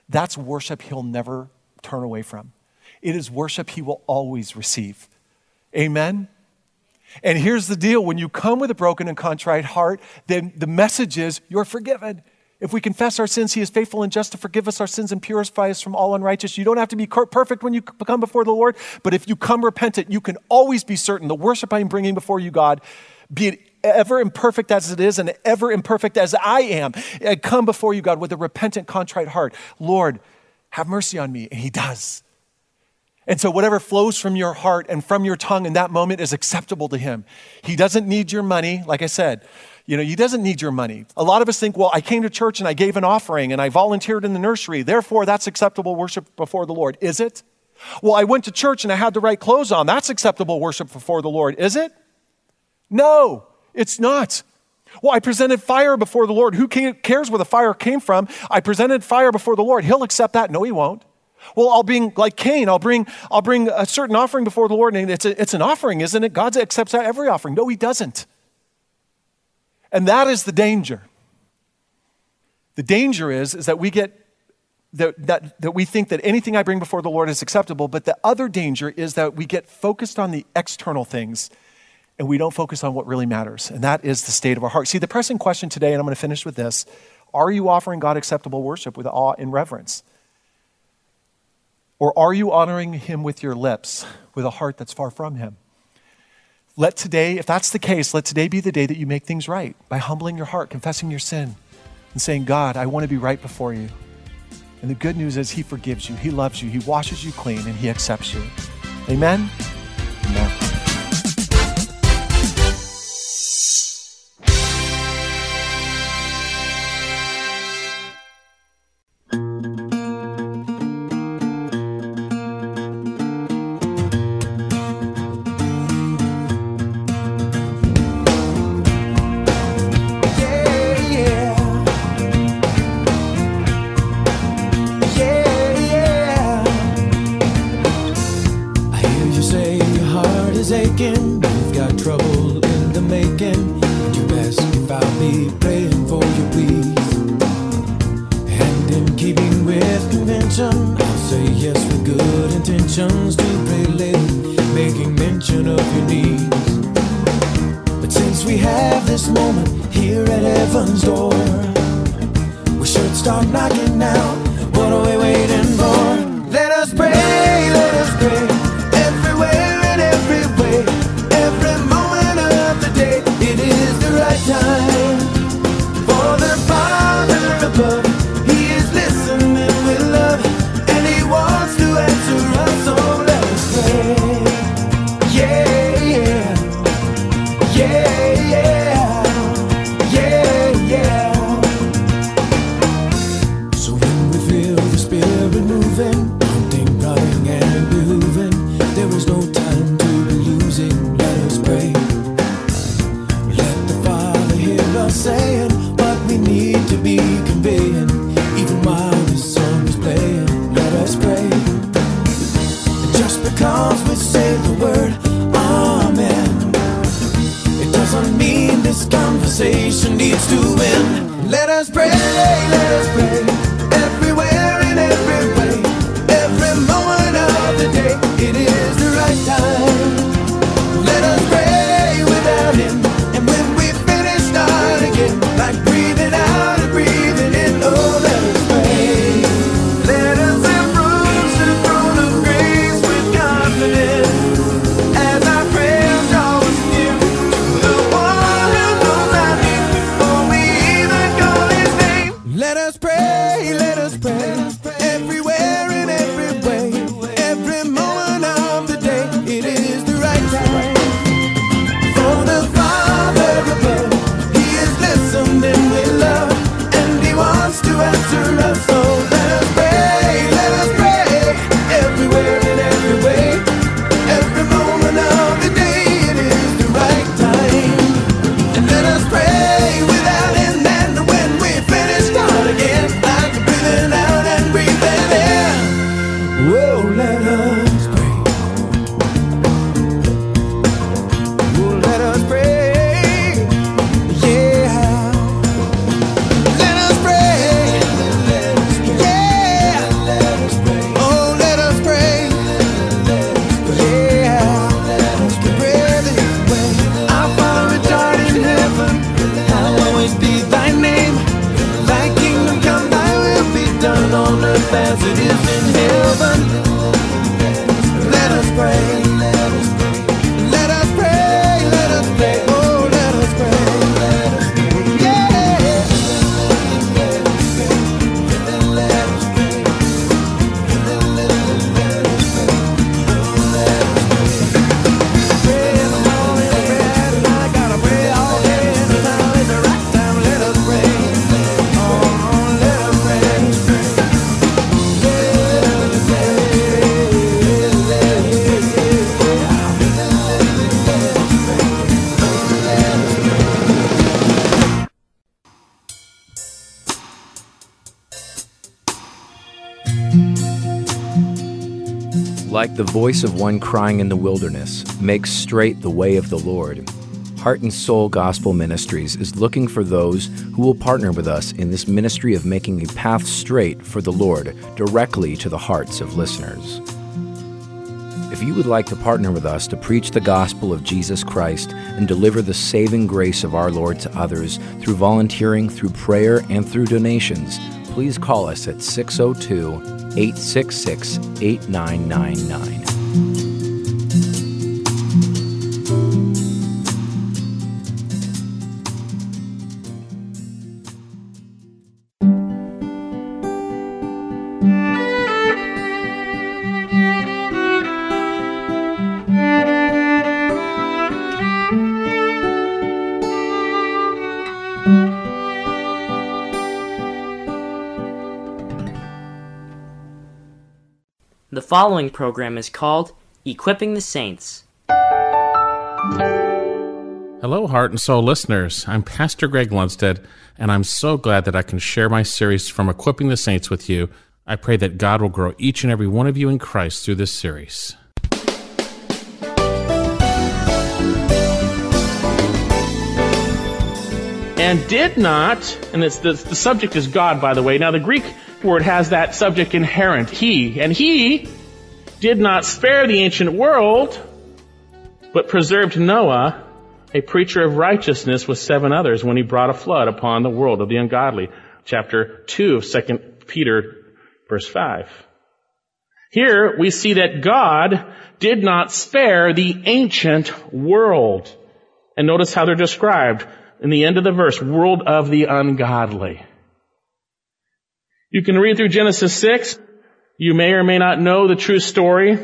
that's worship He'll never turn away from. It is worship He will always receive. Amen? And here's the deal when you come with a broken and contrite heart, then the message is you're forgiven. If we confess our sins, He is faithful and just to forgive us our sins and purify us from all unrighteousness. You don't have to be perfect when you come before the Lord, but if you come repentant, you can always be certain the worship I'm bringing before you, God, be it ever imperfect as it is and ever imperfect as I am, I come before you, God, with a repentant, contrite heart. Lord, have mercy on me. And He does. And so, whatever flows from your heart and from your tongue in that moment is acceptable to Him. He doesn't need your money, like I said. You know, He doesn't need your money. A lot of us think, well, I came to church and I gave an offering and I volunteered in the nursery. Therefore, that's acceptable worship before the Lord. Is it? Well, I went to church and I had the right clothes on. That's acceptable worship before the Lord. Is it? No, it's not. Well, I presented fire before the Lord. Who cares where the fire came from? I presented fire before the Lord. He'll accept that. No, He won't. Well, I'll bring, like Cain, I'll bring, I'll bring a certain offering before the Lord, and it's, a, it's an offering, isn't it? God accepts every offering. No, He doesn't. And that is the danger. The danger is, is that we get that, that, that we think that anything I bring before the Lord is acceptable, but the other danger is that we get focused on the external things and we don't focus on what really matters, and that is the state of our heart. See, the pressing question today, and I'm going to finish with this are you offering God acceptable worship with awe and reverence? Or are you honoring him with your lips, with a heart that's far from him? Let today, if that's the case, let today be the day that you make things right by humbling your heart, confessing your sin, and saying, God, I want to be right before you. And the good news is, He forgives you, He loves you, He washes you clean, and He accepts you. Amen? conversation needs to end. Let us pray, let us pray. Like the voice of one crying in the wilderness, make straight the way of the Lord. Heart and Soul Gospel Ministries is looking for those who will partner with us in this ministry of making a path straight for the Lord directly to the hearts of listeners. If you would like to partner with us to preach the gospel of Jesus Christ and deliver the saving grace of our Lord to others through volunteering, through prayer, and through donations, please call us at 602 866 8999. Following program is called Equipping the Saints. Hello, Heart and Soul listeners. I'm Pastor Greg Lundstead, and I'm so glad that I can share my series from Equipping the Saints with you. I pray that God will grow each and every one of you in Christ through this series. And did not, and it's the, the subject is God, by the way. Now, the Greek word has that subject inherent, he. And he did not spare the ancient world, but preserved Noah, a preacher of righteousness with seven others when he brought a flood upon the world of the ungodly. Chapter 2 of 2 Peter, verse 5. Here we see that God did not spare the ancient world. And notice how they're described in the end of the verse, world of the ungodly. You can read through Genesis 6. You may or may not know the true story.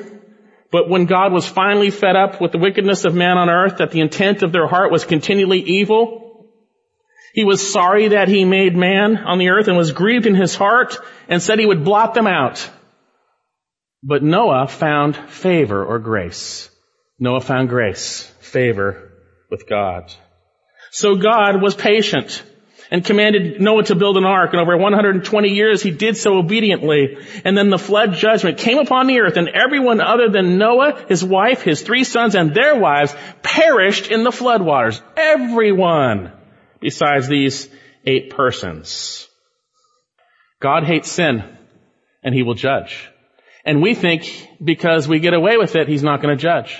But when God was finally fed up with the wickedness of man on earth, that the intent of their heart was continually evil, he was sorry that he made man on the earth and was grieved in his heart and said he would blot them out. But Noah found favor or grace. Noah found grace, favor with God. So God was patient and commanded Noah to build an ark. And over 120 years, he did so obediently. And then the flood judgment came upon the earth and everyone other than Noah, his wife, his three sons, and their wives perished in the flood waters. Everyone besides these eight persons. God hates sin and he will judge. And we think because we get away with it, he's not going to judge.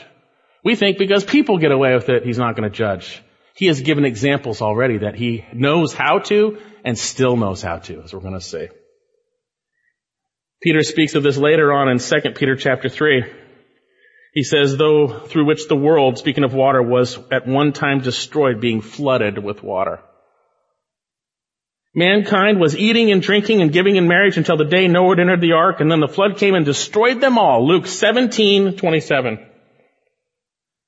We think because people get away with it, he's not going to judge. He has given examples already that he knows how to and still knows how to, as we're going to see. Peter speaks of this later on in 2 Peter chapter 3. He says, though through which the world, speaking of water, was at one time destroyed, being flooded with water. Mankind was eating and drinking and giving in marriage until the day Noah entered the ark, and then the flood came and destroyed them all. Luke 17, 27.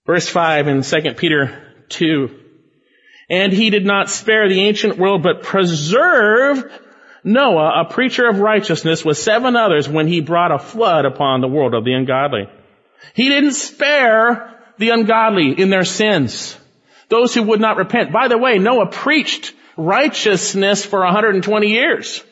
Verse 5 in 2 Peter 2. And he did not spare the ancient world, but preserved Noah, a preacher of righteousness, with seven others when he brought a flood upon the world of the ungodly. He didn't spare the ungodly in their sins. Those who would not repent. By the way, Noah preached righteousness for 120 years.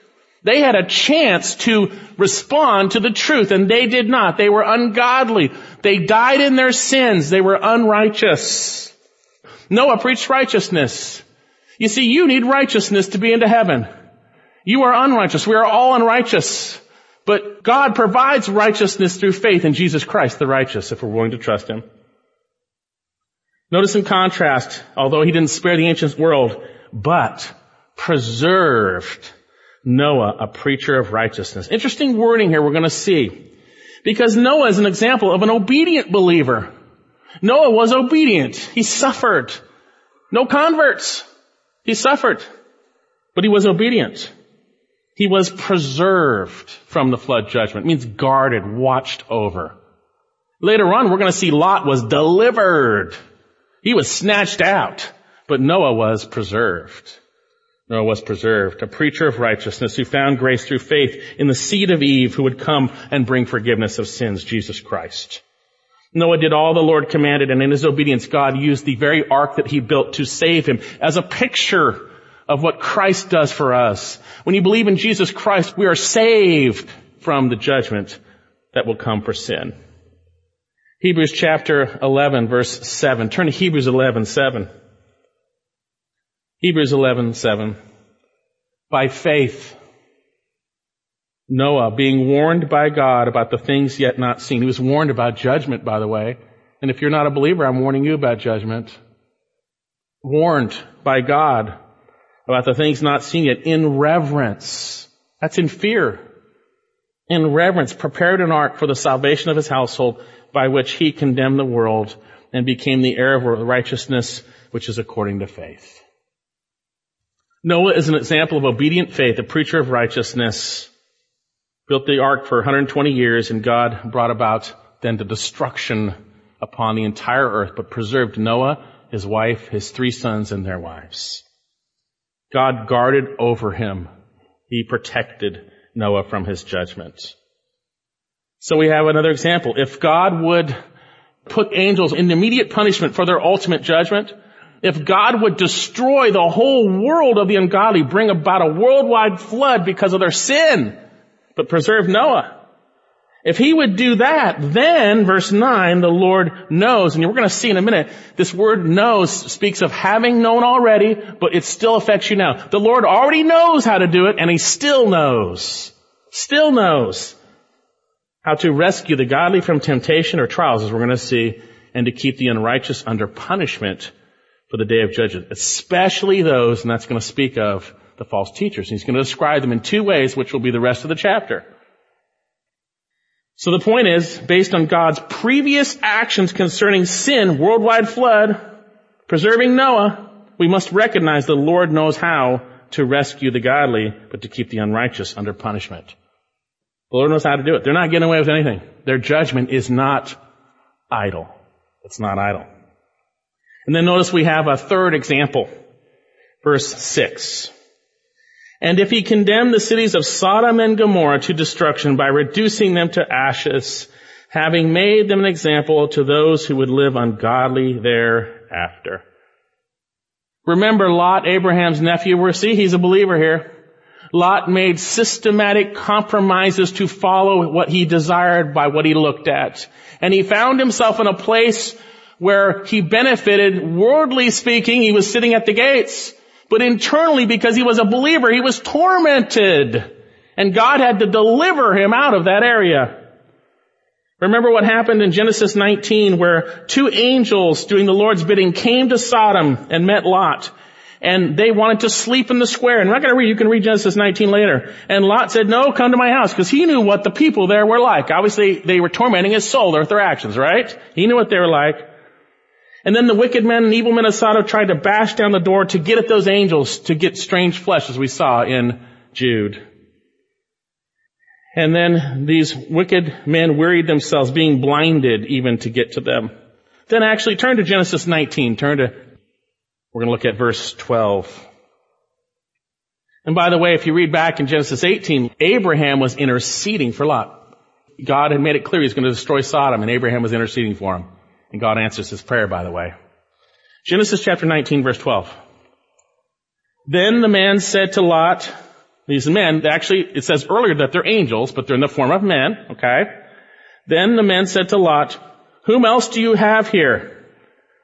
They had a chance to respond to the truth and they did not. They were ungodly. They died in their sins. They were unrighteous. Noah preached righteousness. You see, you need righteousness to be into heaven. You are unrighteous. We are all unrighteous. But God provides righteousness through faith in Jesus Christ, the righteous, if we're willing to trust Him. Notice in contrast, although He didn't spare the ancient world, but preserved Noah, a preacher of righteousness. Interesting wording here we're going to see. Because Noah is an example of an obedient believer. Noah was obedient. He suffered. No converts. He suffered. But he was obedient. He was preserved from the flood judgment. It means guarded, watched over. Later on, we're going to see Lot was delivered. He was snatched out, but Noah was preserved. Noah was preserved, a preacher of righteousness who found grace through faith in the seed of Eve who would come and bring forgiveness of sins, Jesus Christ. Noah did all the Lord commanded and in his obedience God used the very ark that he built to save him as a picture of what Christ does for us. When you believe in Jesus Christ, we are saved from the judgment that will come for sin. Hebrews chapter 11 verse 7. Turn to Hebrews 11, 7. Hebrews 11:7. By faith, Noah, being warned by God about the things yet not seen. He was warned about judgment, by the way. And if you're not a believer, I'm warning you about judgment. Warned by God about the things not seen yet in reverence. That's in fear. In reverence, prepared an ark for the salvation of his household by which he condemned the world and became the heir of righteousness, which is according to faith. Noah is an example of obedient faith, a preacher of righteousness, built the ark for 120 years and God brought about then the destruction upon the entire earth, but preserved Noah, his wife, his three sons, and their wives. God guarded over him. He protected Noah from his judgment. So we have another example. If God would put angels in immediate punishment for their ultimate judgment, if God would destroy the whole world of the ungodly, bring about a worldwide flood because of their sin, but preserve Noah. If he would do that, then, verse 9, the Lord knows, and we're going to see in a minute, this word knows speaks of having known already, but it still affects you now. The Lord already knows how to do it, and he still knows. Still knows how to rescue the godly from temptation or trials, as we're going to see, and to keep the unrighteous under punishment for the day of judgment, especially those, and that's going to speak of the false teachers. He's going to describe them in two ways, which will be the rest of the chapter. So the point is, based on God's previous actions concerning sin, worldwide flood, preserving Noah, we must recognize the Lord knows how to rescue the godly, but to keep the unrighteous under punishment. The Lord knows how to do it. They're not getting away with anything. Their judgment is not idle. It's not idle. And then notice we have a third example. Verse 6. And if he condemned the cities of Sodom and Gomorrah to destruction by reducing them to ashes, having made them an example to those who would live ungodly thereafter. Remember Lot, Abraham's nephew, we see he's a believer here. Lot made systematic compromises to follow what he desired by what he looked at. And he found himself in a place where he benefited, worldly speaking, he was sitting at the gates. But internally, because he was a believer, he was tormented. And God had to deliver him out of that area. Remember what happened in Genesis 19 where two angels doing the Lord's bidding came to Sodom and met Lot. And they wanted to sleep in the square. And I'm not going to read, you can read Genesis 19 later. And Lot said, no, come to my house, because he knew what the people there were like. Obviously, they were tormenting his soul with their actions, right? He knew what they were like. And then the wicked men and evil men of Sodom tried to bash down the door to get at those angels to get strange flesh as we saw in Jude. And then these wicked men wearied themselves, being blinded even to get to them. Then actually turn to Genesis 19. Turn to, we're going to look at verse 12. And by the way, if you read back in Genesis 18, Abraham was interceding for Lot. God had made it clear he's going to destroy Sodom and Abraham was interceding for him. And God answers his prayer, by the way. Genesis chapter 19 verse 12. Then the man said to Lot, These men, actually, it says earlier that they're angels, but they're in the form of men, okay? Then the man said to Lot, whom else do you have here?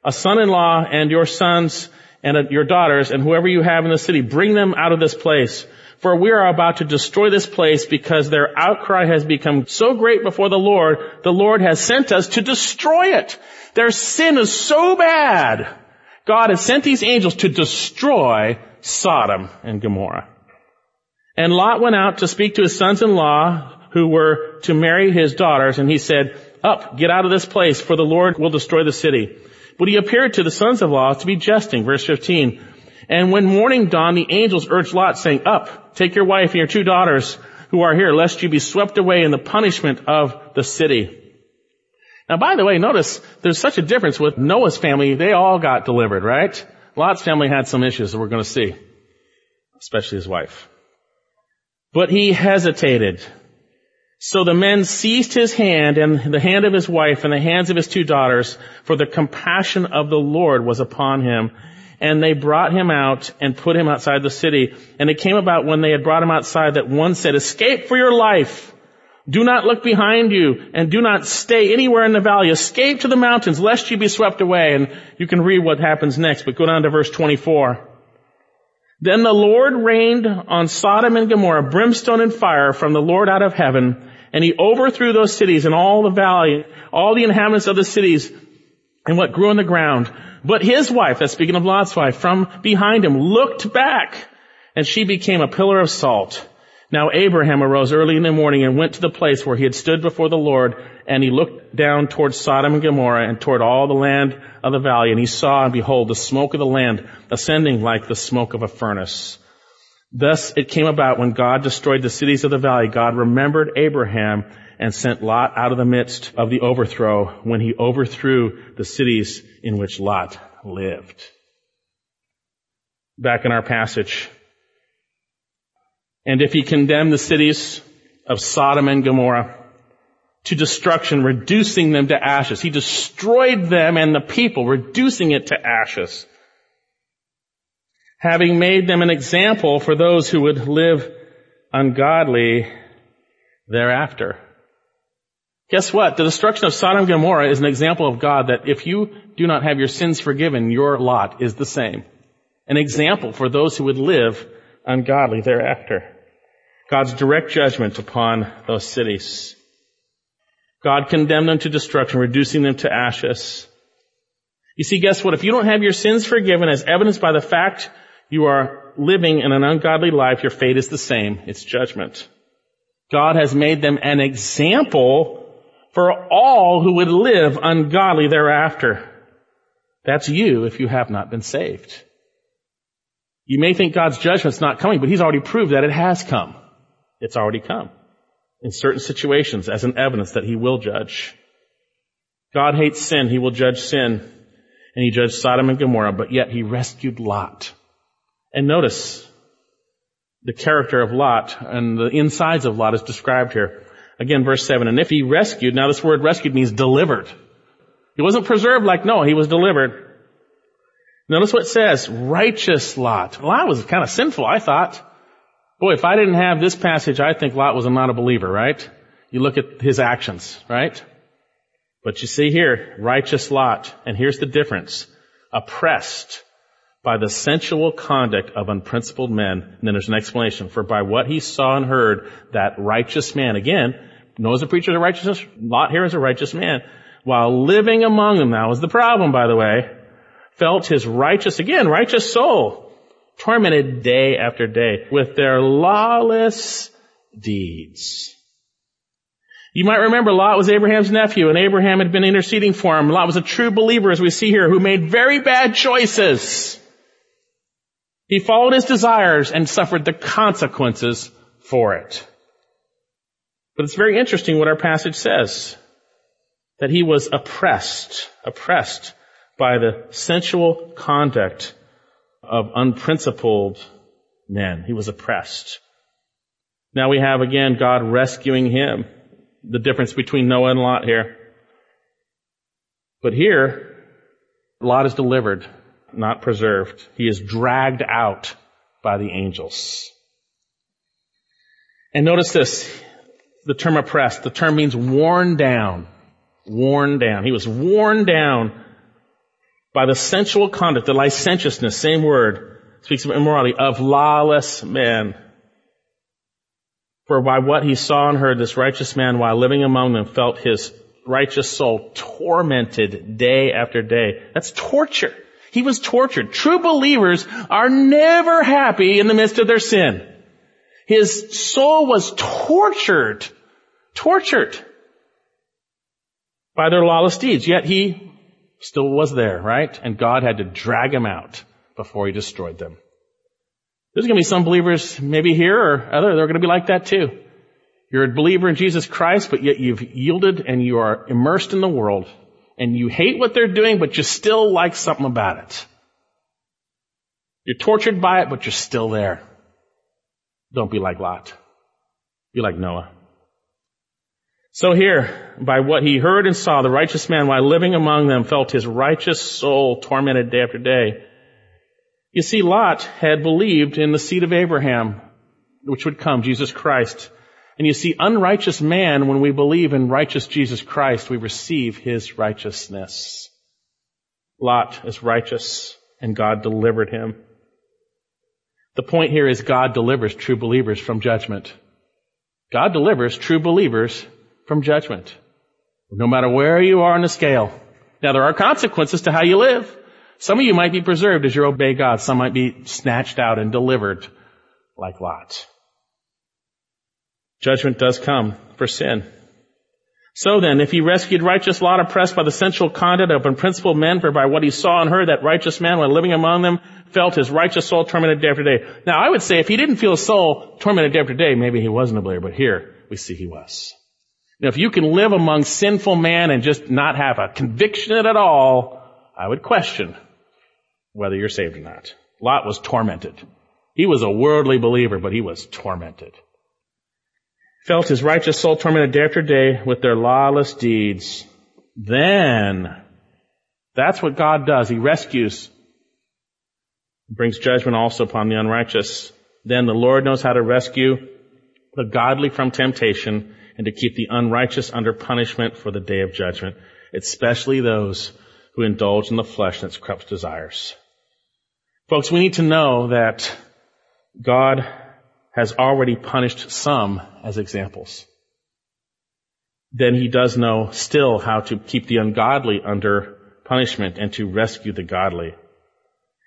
A son-in-law and your sons and your daughters and whoever you have in the city, bring them out of this place. For we are about to destroy this place because their outcry has become so great before the Lord, the Lord has sent us to destroy it. Their sin is so bad. God has sent these angels to destroy Sodom and Gomorrah. And Lot went out to speak to his sons-in-law who were to marry his daughters, and he said, Up, get out of this place, for the Lord will destroy the city. But he appeared to the sons-in-law to be jesting, verse 15. And when morning dawned, the angels urged Lot, saying, Up, take your wife and your two daughters who are here, lest you be swept away in the punishment of the city. Now, by the way, notice there's such a difference with Noah's family. They all got delivered, right? Lot's family had some issues that we're going to see, especially his wife. But he hesitated. So the men seized his hand and the hand of his wife and the hands of his two daughters, for the compassion of the Lord was upon him. And they brought him out and put him outside the city. And it came about when they had brought him outside that one said, escape for your life. Do not look behind you and do not stay anywhere in the valley. Escape to the mountains lest you be swept away. And you can read what happens next, but go down to verse 24. Then the Lord rained on Sodom and Gomorrah brimstone and fire from the Lord out of heaven, and he overthrew those cities and all the valley, all the inhabitants of the cities, and what grew on the ground. But his wife, that's speaking of Lot's wife, from behind him looked back, and she became a pillar of salt. Now Abraham arose early in the morning and went to the place where he had stood before the Lord, and he looked down toward Sodom and Gomorrah and toward all the land of the valley, and he saw and behold the smoke of the land ascending like the smoke of a furnace. Thus it came about when God destroyed the cities of the valley, God remembered Abraham and sent Lot out of the midst of the overthrow when he overthrew the cities in which Lot lived. Back in our passage, and if he condemned the cities of Sodom and Gomorrah to destruction, reducing them to ashes, he destroyed them and the people, reducing it to ashes, having made them an example for those who would live ungodly thereafter. Guess what? The destruction of Sodom and Gomorrah is an example of God that if you do not have your sins forgiven, your lot is the same. An example for those who would live ungodly thereafter. God's direct judgment upon those cities. God condemned them to destruction, reducing them to ashes. You see, guess what? If you don't have your sins forgiven as evidenced by the fact you are living in an ungodly life, your fate is the same. It's judgment. God has made them an example for all who would live ungodly thereafter. That's you if you have not been saved. You may think God's judgment's not coming, but He's already proved that it has come. It's already come. In certain situations as an evidence that He will judge. God hates sin. He will judge sin. And He judged Sodom and Gomorrah, but yet He rescued Lot. And notice the character of Lot and the insides of Lot is described here. Again, verse 7. And if he rescued, now this word rescued means delivered. He wasn't preserved like Noah, he was delivered. Notice what it says, righteous Lot. Lot was kind of sinful, I thought. Boy, if I didn't have this passage, I think Lot was not a believer, right? You look at his actions, right? But you see here, righteous Lot, and here's the difference. Oppressed by the sensual conduct of unprincipled men. And then there's an explanation. For by what he saw and heard, that righteous man, again, knows a preacher of righteousness, Lot here is a righteous man, while living among them, that was the problem, by the way, felt his righteous, again, righteous soul, tormented day after day with their lawless deeds. You might remember Lot was Abraham's nephew and Abraham had been interceding for him. Lot was a true believer as we see here who made very bad choices. He followed his desires and suffered the consequences for it. But it's very interesting what our passage says. That he was oppressed, oppressed by the sensual conduct of unprincipled men. He was oppressed. Now we have again God rescuing him. The difference between Noah and Lot here. But here, Lot is delivered, not preserved. He is dragged out by the angels. And notice this, the term oppressed. The term means worn down. Worn down. He was worn down by the sensual conduct, the licentiousness, same word, speaks of immorality, of lawless men. For by what he saw and heard, this righteous man, while living among them, felt his righteous soul tormented day after day. That's torture. He was tortured. True believers are never happy in the midst of their sin. His soul was tortured, tortured by their lawless deeds. Yet he still was there, right? And God had to drag him out before he destroyed them. There's going to be some believers, maybe here or other, they're going to be like that too. You're a believer in Jesus Christ, but yet you've yielded and you are immersed in the world and you hate what they're doing, but you still like something about it. You're tortured by it, but you're still there. Don't be like Lot. Be like Noah. So here, by what he heard and saw, the righteous man, while living among them, felt his righteous soul tormented day after day. You see, Lot had believed in the seed of Abraham, which would come, Jesus Christ. And you see, unrighteous man, when we believe in righteous Jesus Christ, we receive his righteousness. Lot is righteous, and God delivered him. The point here is God delivers true believers from judgment. God delivers true believers from judgment. No matter where you are on the scale. Now there are consequences to how you live. Some of you might be preserved as you obey God. Some might be snatched out and delivered like Lot. Judgment does come for sin. So then, if he rescued righteous Lot oppressed by the sensual conduct of unprincipled men, for by what he saw and heard, that righteous man, while living among them, felt his righteous soul tormented day after day. Now, I would say if he didn't feel his soul tormented day after day, maybe he wasn't a believer, but here we see he was. Now, if you can live among sinful man and just not have a conviction at all, I would question whether you're saved or not. Lot was tormented. He was a worldly believer, but he was tormented felt his righteous soul tormented day after day with their lawless deeds. Then, that's what God does. He rescues, brings judgment also upon the unrighteous. Then the Lord knows how to rescue the godly from temptation and to keep the unrighteous under punishment for the day of judgment, especially those who indulge in the flesh and its corrupt desires. Folks, we need to know that God has already punished some as examples. Then he does know still how to keep the ungodly under punishment and to rescue the godly.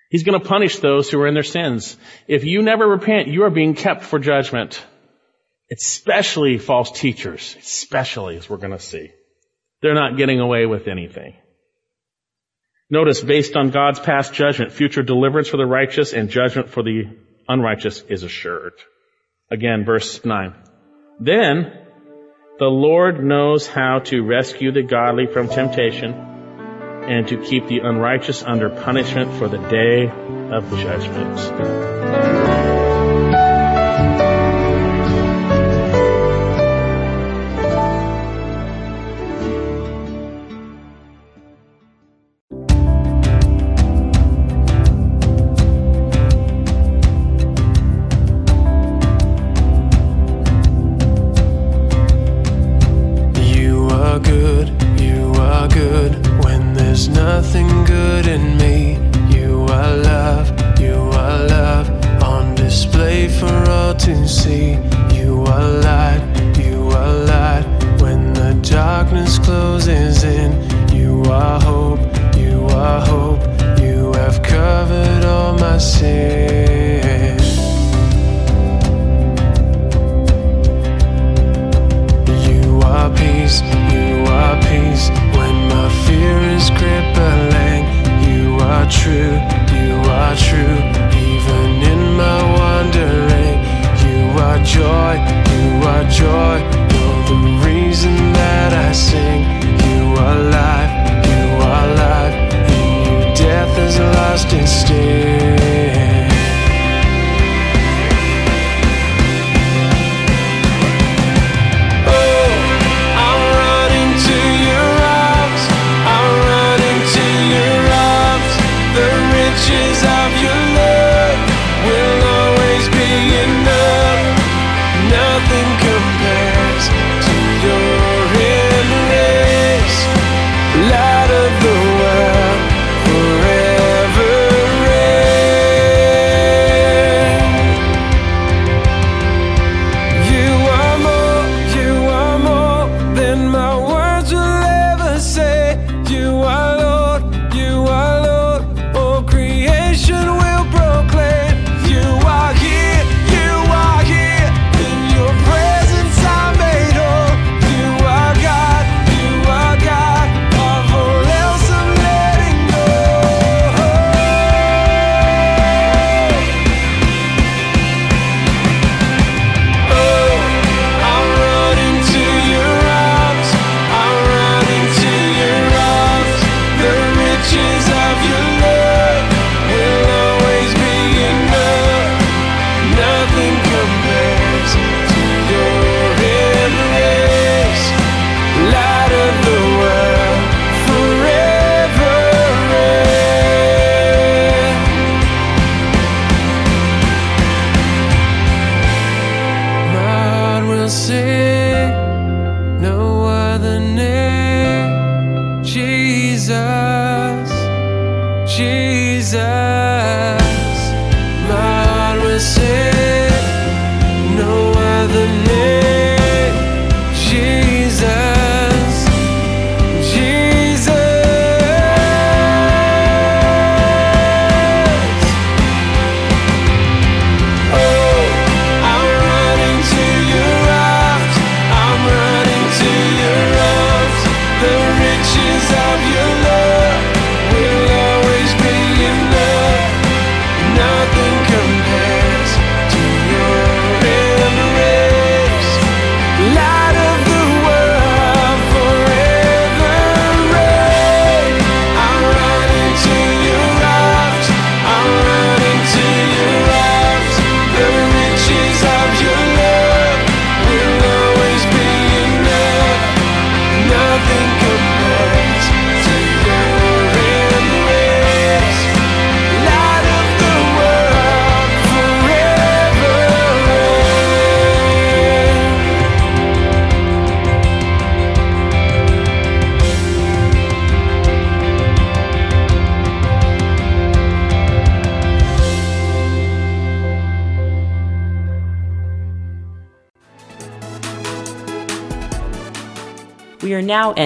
He's going to punish those who are in their sins. If you never repent, you are being kept for judgment. Especially false teachers, especially as we're going to see. They're not getting away with anything. Notice, based on God's past judgment, future deliverance for the righteous and judgment for the unrighteous is assured. Again, verse 9. Then the Lord knows how to rescue the godly from temptation and to keep the unrighteous under punishment for the day of judgment.